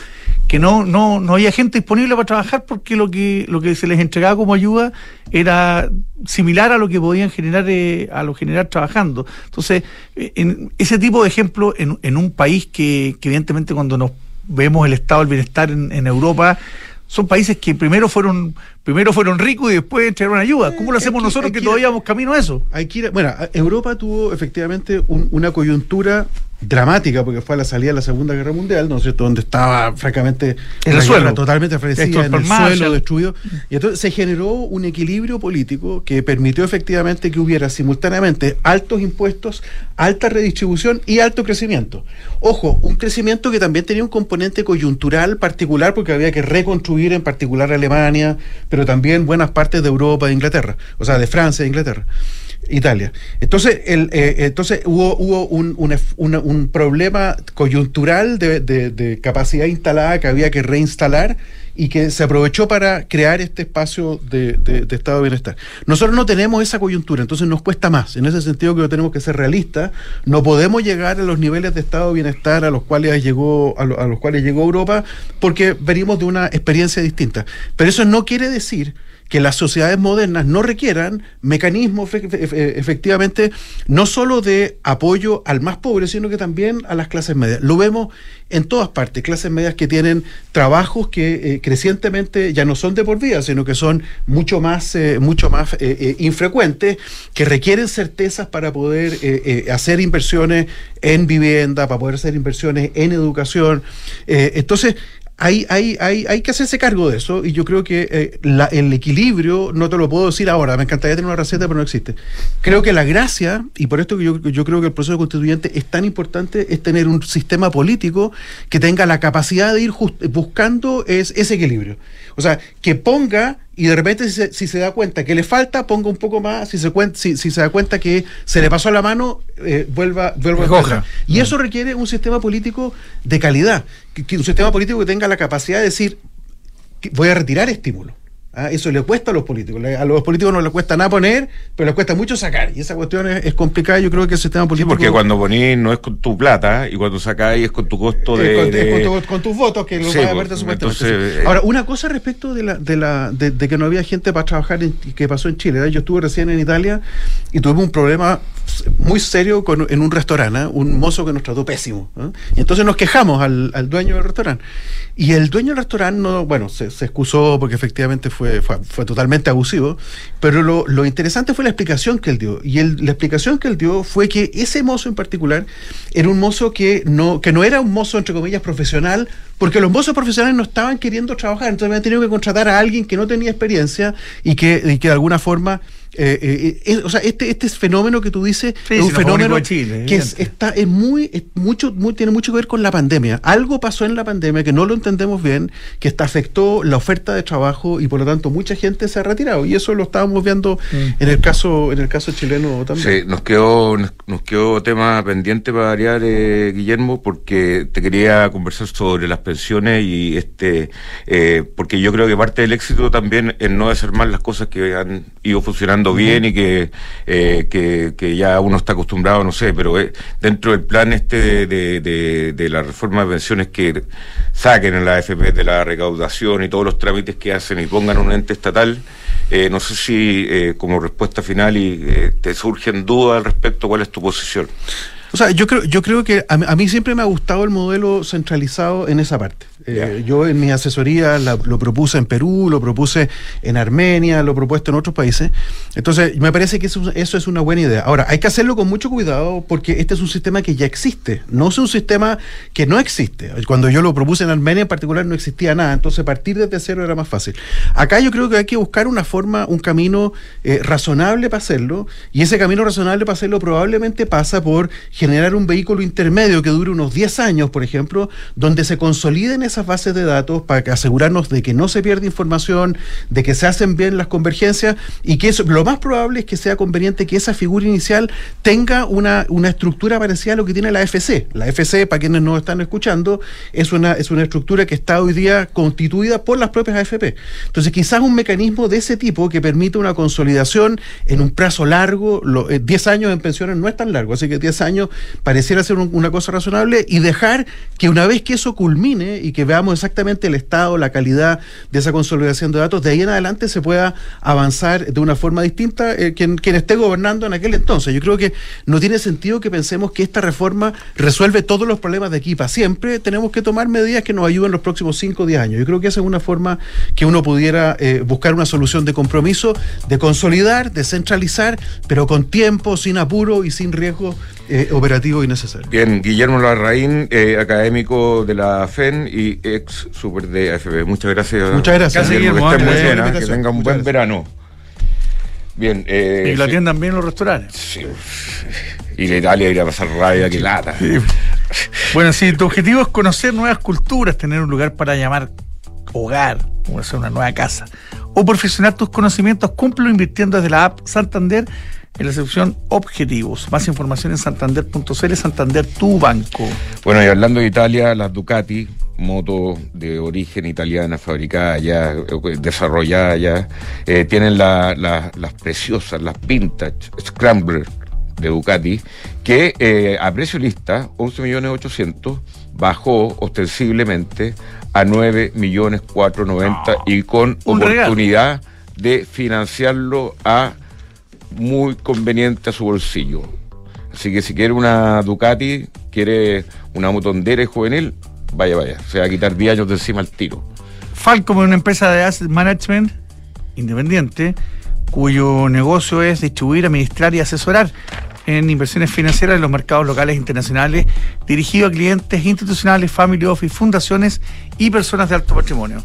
que no, no, no había gente disponible para trabajar porque lo que, lo que se les entregaba como ayuda era similar a lo que podían generar, eh, a lo generar trabajando. Entonces, en ese tipo de ejemplo, en, en un país que, que evidentemente cuando nos vemos el estado del bienestar en, Europa, son países que primero fueron primero fueron ricos y después entregaron ayuda. ¿Cómo lo hacemos nosotros que, todavía vamos camino a eso? Hay que bueno, Europa tuvo efectivamente una coyuntura dramática, porque fue a la salida de la Segunda Guerra Mundial, ¿no es cierto? Donde estaba, francamente, en el suelo. totalmente ofrecida, en el suelo, destruido. Y entonces se generó un equilibrio político que permitió efectivamente que hubiera simultáneamente altos impuestos, alta redistribución y alto crecimiento. Ojo, un crecimiento que también tenía un componente coyuntural particular, porque había que reconstruir en particular Alemania, pero también buenas partes de Europa e Inglaterra, o sea, de Francia e Inglaterra. Italia. Entonces, el, eh, entonces hubo, hubo un, un problema coyuntural de, de, capacidad instalada que había que reinstalar y que se aprovechó para crear este espacio de, estado de bienestar. Nosotros no tenemos esa coyuntura, entonces nos cuesta más. En ese sentido que tenemos que ser realistas, no podemos llegar a los niveles de estado de bienestar a los cuales llegó, a, a los cuales llegó Europa, porque venimos de una experiencia distinta. Pero eso no quiere decir que las sociedades modernas no requieran mecanismos efectivamente no solo de apoyo al más pobre, sino que también a las clases medias. Lo vemos en todas partes, clases medias que tienen trabajos que eh, crecientemente ya no son de por vida, sino que son mucho más, eh, mucho más eh, infrecuentes, que requieren certezas para poder hacer inversiones en vivienda, para poder hacer inversiones en educación. entonces, hay, hay, hay, hay, que hacerse cargo de eso y yo creo que eh, el equilibrio, no te lo puedo decir ahora, me encantaría tener una receta, pero no existe. Creo que la gracia, y por esto que yo, yo creo que el proceso constituyente es tan importante, es tener un sistema político que tenga la capacidad de ir buscando es, ese equilibrio. O sea, que ponga y de repente si se, da cuenta que le falta, ponga un poco más, si se, si, si se da cuenta que se le pasó la mano, eh, vuelva, vuelva a Y eso requiere un sistema político de calidad, que, un sistema político que tenga la capacidad de decir, voy a retirar estímulo. ¿Ah? Eso le cuesta a los políticos. A los políticos no les cuesta nada poner, pero les cuesta mucho sacar. Y esa cuestión es, complicada. Yo creo que el sistema político. Sí, porque cuando ponís no es con tu plata y cuando sacáis es con tu costo de. con, tus votos, que lo a ver de Ahora, una cosa respecto de, la, de, la, de, que no había gente para trabajar en, que pasó en Chile. Yo estuve recién en Italia y tuve un problema muy serio en un restaurante, ¿eh? un mozo que nos trató pésimo. ¿eh? Y entonces nos quejamos al, al dueño del restaurante. Y el dueño del restaurante, no, bueno, se, excusó porque efectivamente fue, fue, totalmente abusivo, pero lo, lo, interesante fue la explicación que él dio. Y la explicación que él dio fue que ese mozo en particular era un mozo que no, que no era un mozo, entre comillas, profesional, porque los mozos profesionales no estaban queriendo trabajar, entonces habían tenido que contratar a alguien que no tenía experiencia y que, y que de alguna forma eh, eh, eh, o sea, este, este fenómeno que tú dices es un fenómeno que está, es muy, mucho, tiene mucho que ver con la pandemia. Algo pasó en la pandemia que no lo entendemos bien, que está, afectó la oferta de trabajo y por lo tanto mucha gente se ha retirado. Y eso lo estábamos viendo mm. en el caso, en el caso chileno también. Sí, nos quedó, nos, quedó tema pendiente para variar, Guillermo, porque te quería conversar sobre las pensiones y este, porque yo creo que parte del éxito también es no hacer mal las cosas que han ido funcionando bien y que, eh, que, que, ya uno está acostumbrado, no sé, pero eh, dentro del plan este de, de, de, la reforma de pensiones que saquen en la AFP de la recaudación y todos los trámites que hacen y pongan un ente estatal, eh, no sé si eh, como respuesta final y te surgen dudas al respecto, ¿cuál es tu posición? O sea, yo creo, yo creo que a, a mí siempre me ha gustado el modelo centralizado en esa parte. Eh, yo en mi asesoría lo propuse en Perú, lo propuse en Armenia, lo propuesto en otros países. Entonces, me parece que eso, es una buena idea. Ahora, hay que hacerlo con mucho cuidado porque este es un sistema que ya existe, no es un sistema que no existe. Cuando yo lo propuse en Armenia en particular no existía nada, entonces partir desde cero era más fácil. Acá yo creo que hay que buscar una forma, un camino eh, razonable para hacerlo y ese camino razonable para hacerlo probablemente pasa por generar un vehículo intermedio que dure unos 10 años, por ejemplo, donde se consoliden esas bases de datos para asegurarnos de que no se pierde información, de que se hacen bien las convergencias y que eso, lo más probable es que sea conveniente que esa figura inicial tenga una, una estructura parecida a lo que tiene la FC. La FC, para quienes no están escuchando, es una, es una estructura que está hoy día constituida por las propias AFP. Entonces, quizás un mecanismo de ese tipo que permita una consolidación en un plazo largo, 10 eh, años en pensiones no es tan largo, así que 10 años pareciera ser una cosa razonable y dejar que una vez que eso culmine y que que veamos exactamente el estado, la calidad de esa consolidación de datos, de ahí en adelante se pueda avanzar de una forma distinta eh, quien, quien esté gobernando en aquel entonces. Yo creo que no tiene sentido que pensemos que esta reforma resuelve todos los problemas de aquí para siempre. Tenemos que tomar medidas que nos ayuden los próximos 5 o 10 años. Yo creo que esa es una forma que uno pudiera eh, buscar una solución de compromiso, de consolidar, de centralizar, pero con tiempo, sin apuro y sin riesgo eh, operativo innecesario. Bien, Guillermo Larraín, eh, académico de la FEN y ex super de AFP. Muchas gracias. Muchas gracias. Que que tengan un buen verano. Bien. Eh, Y lo sí. atiendan bien los restaurantes. Sí. Y la Italia ir a pasar rabia, que lata. Bueno, si tu objetivo es conocer nuevas culturas, tener un lugar para llamar hogar, como hacer una nueva casa, o perfeccionar tus conocimientos, cúmplelo invirtiendo desde la app Santander en la sección Objetivos. Más información en santander.cl, Santander, tu banco. Bueno, y hablando de Italia, las Ducati, moto de origen italiana, fabricada allá, eh, desarrollada allá, eh, tienen la- la- las preciosas, las vintage Scrambler de Ducati, que eh, a precio lista, 11 millones 800, bajó ostensiblemente a 9 millones 490 y con regalo. oportunidad de financiarlo a muy conveniente a su bolsillo. Así que si quiere una Ducati, quiere una motondera y juvenil, vaya, vaya. Se va a quitar 10 años de encima al tiro. Falcom es una empresa de asset management independiente cuyo negocio es distribuir, administrar y asesorar en inversiones financieras en los mercados locales e internacionales, dirigido a clientes institucionales, family office, fundaciones y personas de alto patrimonio.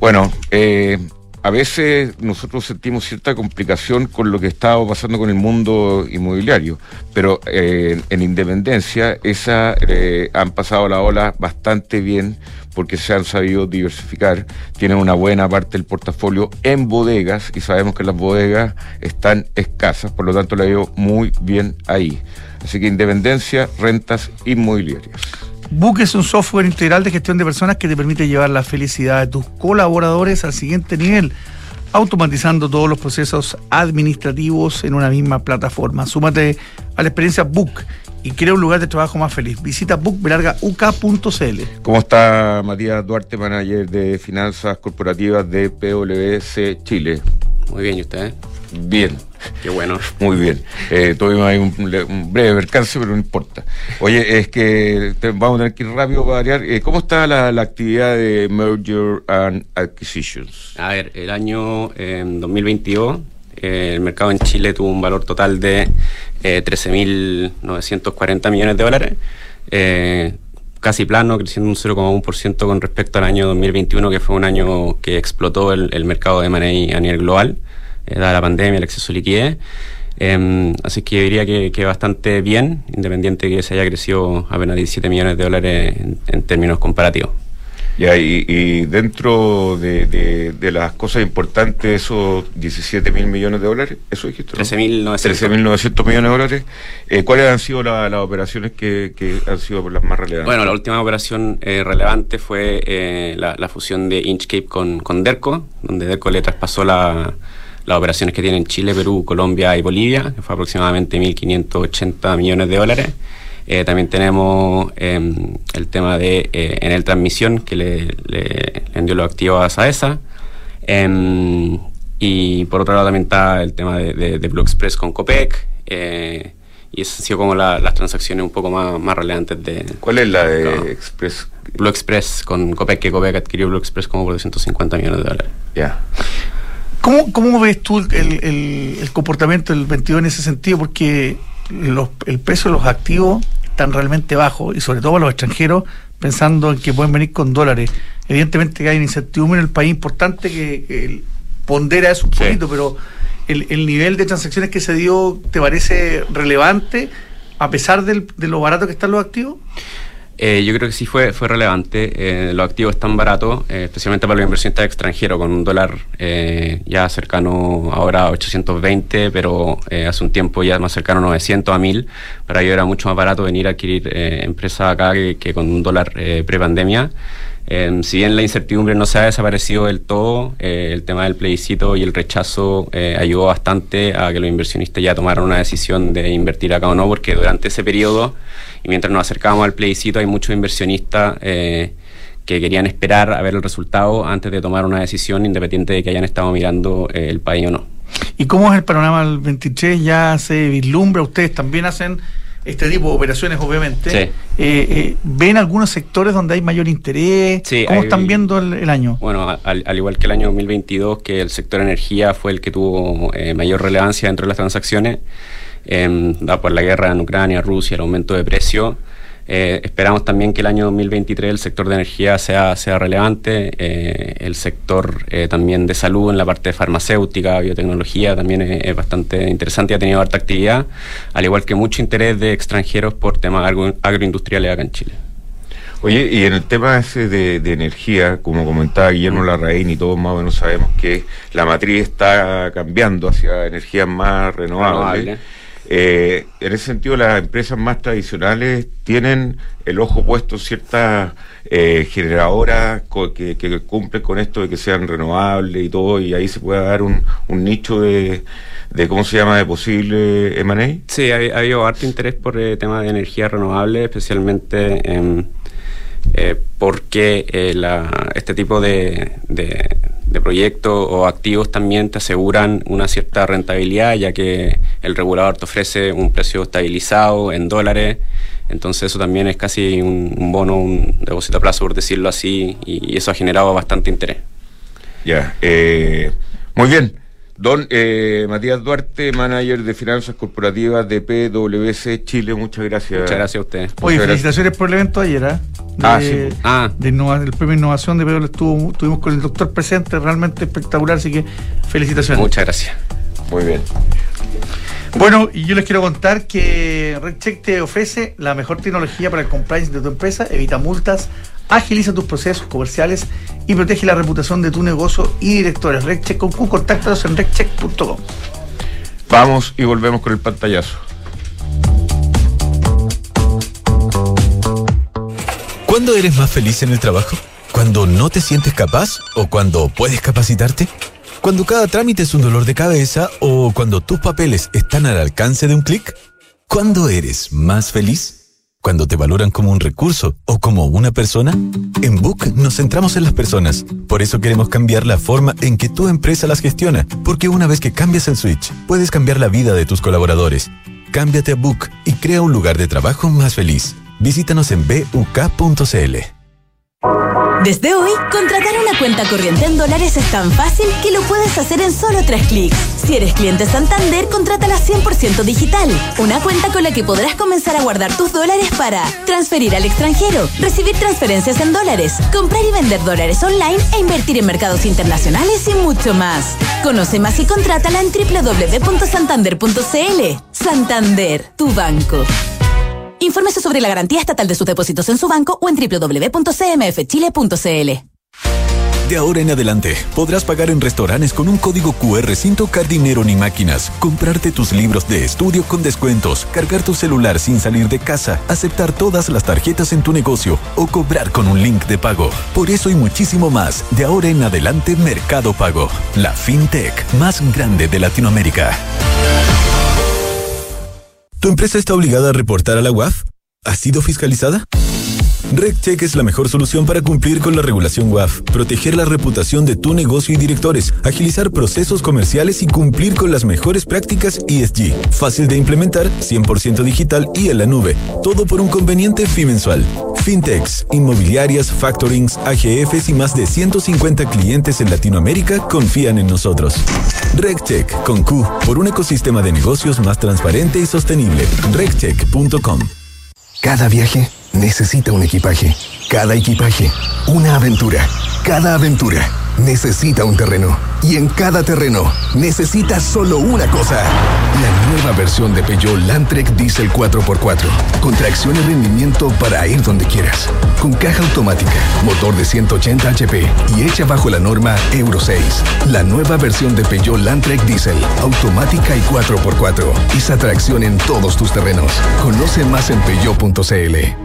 Bueno, eh, a veces nosotros sentimos cierta complicación con lo que está pasando con el mundo inmobiliario, pero eh, en Independencia esa eh, han pasado la ola bastante bien porque se han sabido diversificar, tienen una buena parte del portafolio en bodegas y sabemos que las bodegas están escasas, por lo tanto ha ido muy bien ahí. Así que Independencia, rentas inmobiliarias. Book es un software integral de gestión de personas que te permite llevar la felicidad de tus colaboradores al siguiente nivel, automatizando todos los procesos administrativos en una misma plataforma. Súmate a la experiencia Book y crea un lugar de trabajo más feliz. Visita bookbelargauk.cl. ¿Cómo está Matías Duarte, manager de finanzas corporativas de PwC Chile? Muy bien, ¿y usted? Bien, Qué bueno. muy bien. Eh, tuvimos ahí un, un breve percance, pero no importa. Oye, es que te- vamos a tener que ir rápido para variar. Eh, ¿Cómo está la, la actividad de Merger and Acquisitions? A ver, el año eh, 2022 eh, el mercado en Chile tuvo un valor total de eh, 13.940 millones de dólares. Eh, casi plano, creciendo un 0,1% con respecto al año 2021, que fue un año que explotó el, el mercado de M&A a nivel global, eh, dada la pandemia, el exceso de liquidez. Eh, así que diría que, que bastante bien, independiente de que se haya crecido apenas 17 millones de dólares en, en términos comparativos. Ya, y, y dentro de, de- de las cosas importantes, esos 17 mil millones de dólares, ¿eso dijiste? no? 13.900. 13.900 millones de dólares. Eh, ¿Cuáles han sido la- las operaciones que, que han sido las más relevantes? Bueno, la última operación eh, relevante fue eh, la, la fusión de Inchcape con, con Derco, donde Derco le traspasó la- las operaciones que tiene en Chile, Perú, Colombia y Bolivia, que fue aproximadamente 1.580 millones de dólares. Eh, también tenemos eh, el tema de eh, Enel Transmisión, que le, le- le vendió los activos a Saesa. Em, y por otro lado también está el tema de, de, de Blue Express con Copec. eh, y esas han sido como la- las transacciones un poco más, más relevantes de, ¿Cuál es la de No. Express? Blue Express con Copec, que Copec adquirió Blue Express como por 250 millones de dólares. Ya. ¿Cómo, ¿Cómo ves tú el, el- el comportamiento del 22 en ese sentido? Porque los- el precio de los activos están realmente bajos y sobre todo para los extranjeros pensando en que pueden venir con dólares. Evidentemente que hay una incertidumbre en el país importante que, que pondera eso un Sí. poquito, pero el, el nivel de transacciones que se dio, ¿te parece relevante a pesar del- de lo barato que están los activos? Eh, yo creo que sí fue, fue relevante. Eh, los activos están baratos, eh, especialmente para los inversionistas extranjeros, con un dólar eh, ya cercano ahora a 820, pero eh, hace un tiempo ya más cercano a 900, a 1000. Para ellos era mucho más barato venir a adquirir empresas acá que, que con un dólar pre-pandemia. Eh, si bien la incertidumbre no se ha desaparecido del todo, eh, el tema del plebiscito y el rechazo eh, ayudó bastante a que los inversionistas ya tomaran una decisión de invertir acá o no, porque durante ese periodo y mientras nos acercábamos al plebiscito hay muchos inversionistas eh, que querían esperar a ver el resultado antes de tomar una decisión independiente de que hayan estado mirando el país o no. ¿Y cómo es el panorama del 23? ¿Ya se vislumbra? ¿Ustedes también hacen este tipo de operaciones, obviamente? Sí. Eh, eh, ¿Ven algunos sectores donde hay mayor interés? Sí, ¿Cómo hay- están viendo el, el año? Bueno, al, al igual que el año 2022, que el sector energía fue el que tuvo eh, mayor relevancia dentro de las transacciones, da por la guerra en Ucrania, Rusia, el aumento de precio. Eh, esperamos también que el año 2023 el sector de energía sea, sea relevante, eh, el sector eh, también de salud en la parte farmacéutica, biotecnología también es, es bastante interesante y ha tenido harta actividad, al igual que mucho interés de extranjeros por temas agro- agroindustriales acá en Chile. Oye, y en el tema ese de, de energía, como comentaba Guillermo Larraín y todos más o menos sabemos que la matriz está cambiando hacia energías más renovables. Renovable. Eh, en ese sentido, las empresas más tradicionales tienen el ojo puesto ciertas eh, generadoras que, cumplen con esto de que sean renovables y todo, y ahí se puede dar un, nicho de, ¿cómo se llama?, de posible M&A. Sí, ha, ha habido harto interés por eh, temas de energía renovable, especialmente eh, porque eh, este tipo de, de proyectos o activos también te aseguran una cierta rentabilidad, ya que el regulador te ofrece un precio estabilizado en dólares. Entonces eso también es casi un, un bono, un depósito a plazo, por decirlo así, y, eso ha generado bastante interés. Ya, eh, muy bien. Don eh, Matías Duarte, manager de finanzas corporativas de PwC Chile, muchas gracias. Muchas gracias a ustedes. Oye, Muchas gracias. felicitaciones por el evento de ayer, ¿ah? De, Ah, sí. Ah. de innova- del premio Innovación de PwC estuvo, estuvimos con el doctor presente, realmente espectacular, así que felicitaciones. Muchas gracias. Muy bien. Bueno, y yo les quiero contar que RedCheck te ofrece la mejor tecnología para el compliance de tu empresa, evita multas, agiliza tus procesos comerciales y protege la reputación de tu negocio y directores. RedCheck con Q, contáctalos en redcheck.com. Vamos y volvemos con el pantallazo. ¿Cuándo eres más feliz en el trabajo? ¿Cuando no te sientes capaz o cuando puedes capacitarte? ¿Cuando cada trámite es un dolor de cabeza o cuando tus papeles están al alcance de un clic? ¿Cuándo eres más feliz? ¿Cuando te valoran como un recurso o como una persona? En Book nos centramos en las personas. Por eso queremos cambiar la forma en que tu empresa las gestiona. Porque una vez que cambias el switch, puedes cambiar la vida de tus colaboradores. Cámbiate a Book y crea un lugar de trabajo más feliz. Visítanos en buk.cl. Desde hoy, contratar una cuenta corriente en dólares es tan fácil que lo puedes hacer en solo tres clics. Si eres cliente Santander, contrátala 100% digital. Una cuenta con la que podrás comenzar a guardar tus dólares para transferir al extranjero, recibir transferencias en dólares, comprar y vender dólares online e invertir en mercados internacionales y mucho más. Conoce más y contrátala en www.santander.cl. Santander, tu banco. Infórmese sobre la garantía estatal de sus depósitos en su banco o en www.cmfchile.cl. De ahora en adelante, podrás pagar en restaurantes con un código QR sin tocar dinero ni máquinas, comprarte tus libros de estudio con descuentos, cargar tu celular sin salir de casa, aceptar todas las tarjetas en tu negocio o cobrar con un link de pago. Por eso y muchísimo más, de ahora en adelante Mercado Pago, la fintech más grande de Latinoamérica. ¿Tu empresa está obligada a reportar a la UAF? ¿Ha sido fiscalizada? RegCheck es la mejor solución para cumplir con la regulación WAF, proteger la reputación de tu negocio y directores, agilizar procesos comerciales y cumplir con las mejores prácticas ESG. Fácil de implementar, 100% digital y en la nube. Todo por un conveniente fee mensual. Fintechs, inmobiliarias, factorings, AGFs y más de 150 clientes en Latinoamérica confían en nosotros. RegCheck con Q por un ecosistema de negocios más transparente y sostenible. regcheck.com. Cada viaje necesita un equipaje. Cada equipaje, una aventura. Cada aventura necesita un terreno. Y en cada terreno necesita solo una cosa. La nueva versión de Peugeot Landtrek Diesel 4x4. Con tracción y rendimiento para ir donde quieras. Con caja automática, motor de 180 HP y hecha bajo la norma Euro 6. La nueva versión de Peugeot Landtrek Diesel, automática y 4x4. Esa tracción en todos tus terrenos. Conoce más en peugeot.cl.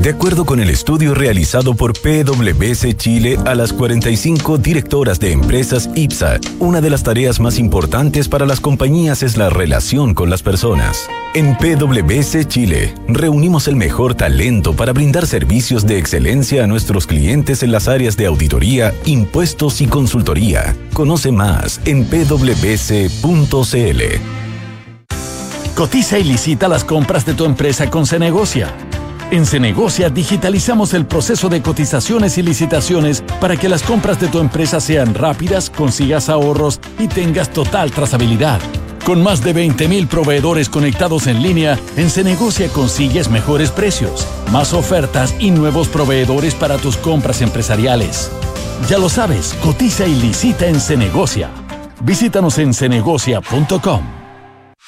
De acuerdo con el estudio realizado por PwC Chile a las 45 directoras de empresas IPSA, una de las tareas más importantes para las compañías es la relación con las personas. En PwC Chile, reunimos el mejor talento para brindar servicios de excelencia a nuestros clientes en las áreas de auditoría, impuestos y consultoría. Conoce más en pwc.cl. Cotiza y licita las compras de tu empresa con Cenegocia. En Cenegocia digitalizamos el proceso de cotizaciones y licitaciones para que las compras de tu empresa sean rápidas, consigas ahorros y tengas total trazabilidad. Con más de 20.000 proveedores conectados en línea, en Cenegocia consigues mejores precios, más ofertas y nuevos proveedores para tus compras empresariales. Ya lo sabes, cotiza y licita en Cenegocia. Visítanos en cenegocia.com.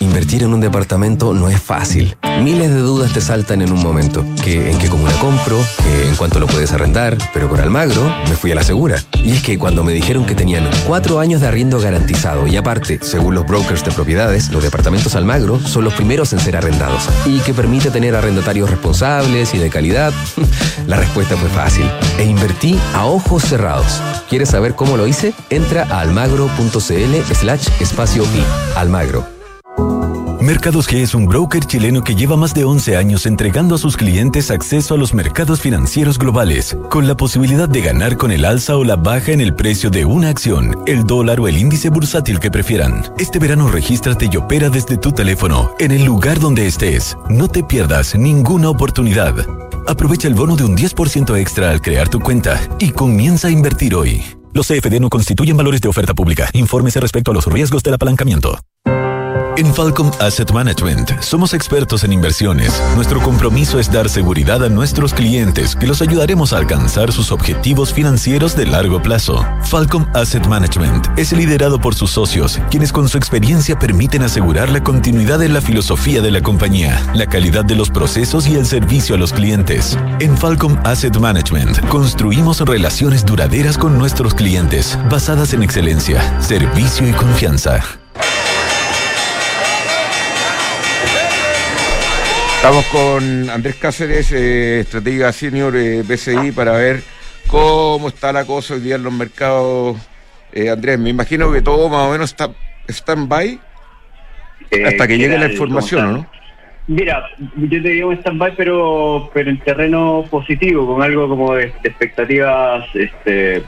Invertir en un departamento no es fácil. Miles de dudas te saltan en un momento. Que en qué comuna compro, en cuánto lo puedes arrendar, pero con Almagro me fui a la segura. Y es que cuando me dijeron que tenían cuatro años de arriendo garantizado y aparte, según los brokers de propiedades, los departamentos Almagro son los primeros en ser arrendados y que permite tener arrendatarios responsables y de calidad, la respuesta fue fácil. E invertí a ojos cerrados. ¿Quieres saber cómo lo hice? Entra a almagro.cl slash espacio Almagro Mercados G es un broker chileno que lleva más de 11 años entregando a sus clientes acceso a los mercados financieros globales, con la posibilidad de ganar con el alza o la baja en el precio de una acción, el dólar o el índice bursátil que prefieran. Este verano regístrate y opera desde tu teléfono, en el lugar donde estés. No te pierdas ninguna oportunidad. Aprovecha el bono de un 10% extra al crear tu cuenta y comienza a invertir hoy. Los CFD no constituyen valores de oferta pública. Infórmese respecto a los riesgos del apalancamiento. En Falcom Asset Management somos expertos en inversiones. Nuestro compromiso es dar seguridad a nuestros clientes que los ayudaremos a alcanzar sus objetivos financieros de largo plazo. Falcom Asset Management es liderado por sus socios, quienes con su experiencia permiten asegurar la continuidad en la filosofía de la compañía, la calidad de los procesos y el servicio a los clientes. En Falcom Asset Management construimos relaciones duraderas con nuestros clientes, basadas en excelencia, servicio y confianza. Estamos con Andrés Cáceres, eh, estratega senior eh, BCI, para ver cómo está la cosa hoy día en los mercados. Eh, Andrés, me imagino que todo más o menos está stand-by hasta que llegue la información, ¿no? Mira, yo te digo un stand-by, pero, pero en terreno positivo, con algo como de, de expectativas este,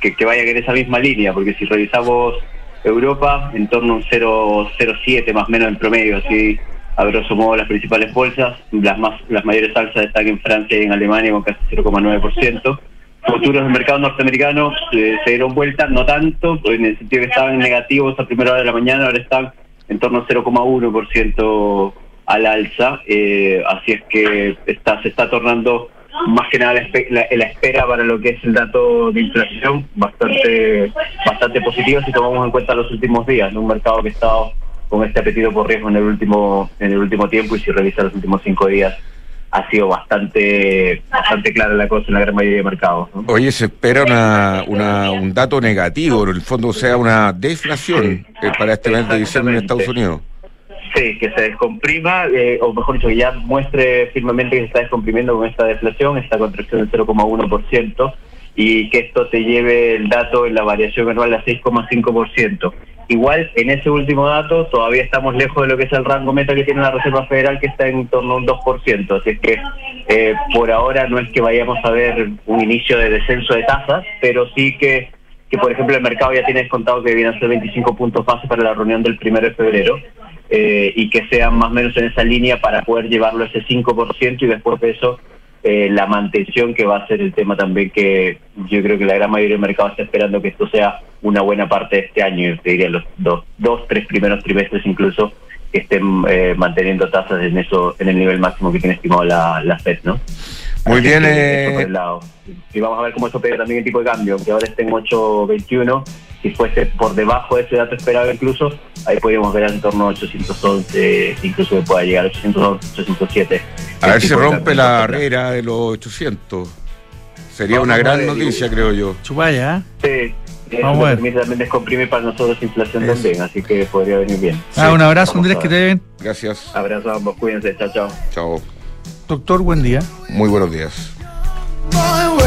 que, que vayan en esa misma línea, porque si revisamos Europa, en torno a un 0,07 más o menos en promedio, así a grosso modo las principales bolsas, las más las mayores alzas están en Francia y en Alemania con casi 0,9%. Futuros del mercado norteamericano eh, se dieron vuelta, no tanto, en el sentido que estaban negativos a primera hora de la mañana, ahora están en torno a 0,1% al alza, eh, así es que está, se está tornando más que nada la, espera para lo que es el dato de inflación bastante bastante positivo si tomamos en cuenta los últimos días, un mercado que ha con este apetito por riesgo en el último en el último tiempo y si revisa los últimos cinco días ha sido bastante bastante clara la cosa en la gran mayoría de mercados. ¿no? Oye, se espera una, una, un dato negativo, en el fondo o sea una deflación Sí. eh, para este mes de diciembre en Estados Unidos. Sí, que se descomprima, eh, o mejor dicho, que ya muestre firmemente que se está descomprimiendo con esta deflación, esta contracción del 0,1%, y que esto te lleve el dato en la variación anual a 6,5%. Igual, en ese último dato, todavía estamos lejos de lo que es el rango meta que tiene la Reserva Federal, que está en torno a un 2%. Así que, eh, por ahora, no es que vayamos a ver un inicio de descenso de tasas, pero sí que, que por ejemplo, el mercado ya tiene descontado que vienen a ser 25 puntos base para la reunión del 1 de febrero. eh, y que sean más o menos en esa línea para poder llevarlo a ese 5% y después de eso eh, la mantención que va a ser el tema también que yo creo que la gran mayoría del mercado está esperando que esto sea una buena parte de este año, yo te diría los dos, dos tres primeros trimestres incluso que estén eh, manteniendo tasas en eso en el nivel máximo que tiene estimado la, la FED, ¿no? Muy Así bien, que eh, eso por el lado. Y vamos a ver cómo eso pega también el tipo de cambio, que ahora está en 8.21, si fuese por debajo de ese dato esperado incluso, ahí podríamos ver en torno a 811, incluso que pueda llegar a 811, 807. A ver si rompe la barrera de los 800. Sería Vamos una gran noticia, creo yo. Chupaya, ¿eh? Sí, eso Vamos a ver. permite también descomprimir para nosotros inflación Eso. también, así que podría venir bien. Ah, un abrazo, Andrés, que te ven. Gracias. Abrazo a ambos, cuídense, chao, chao. Chao. Doctor, buen día. Muy buenos días.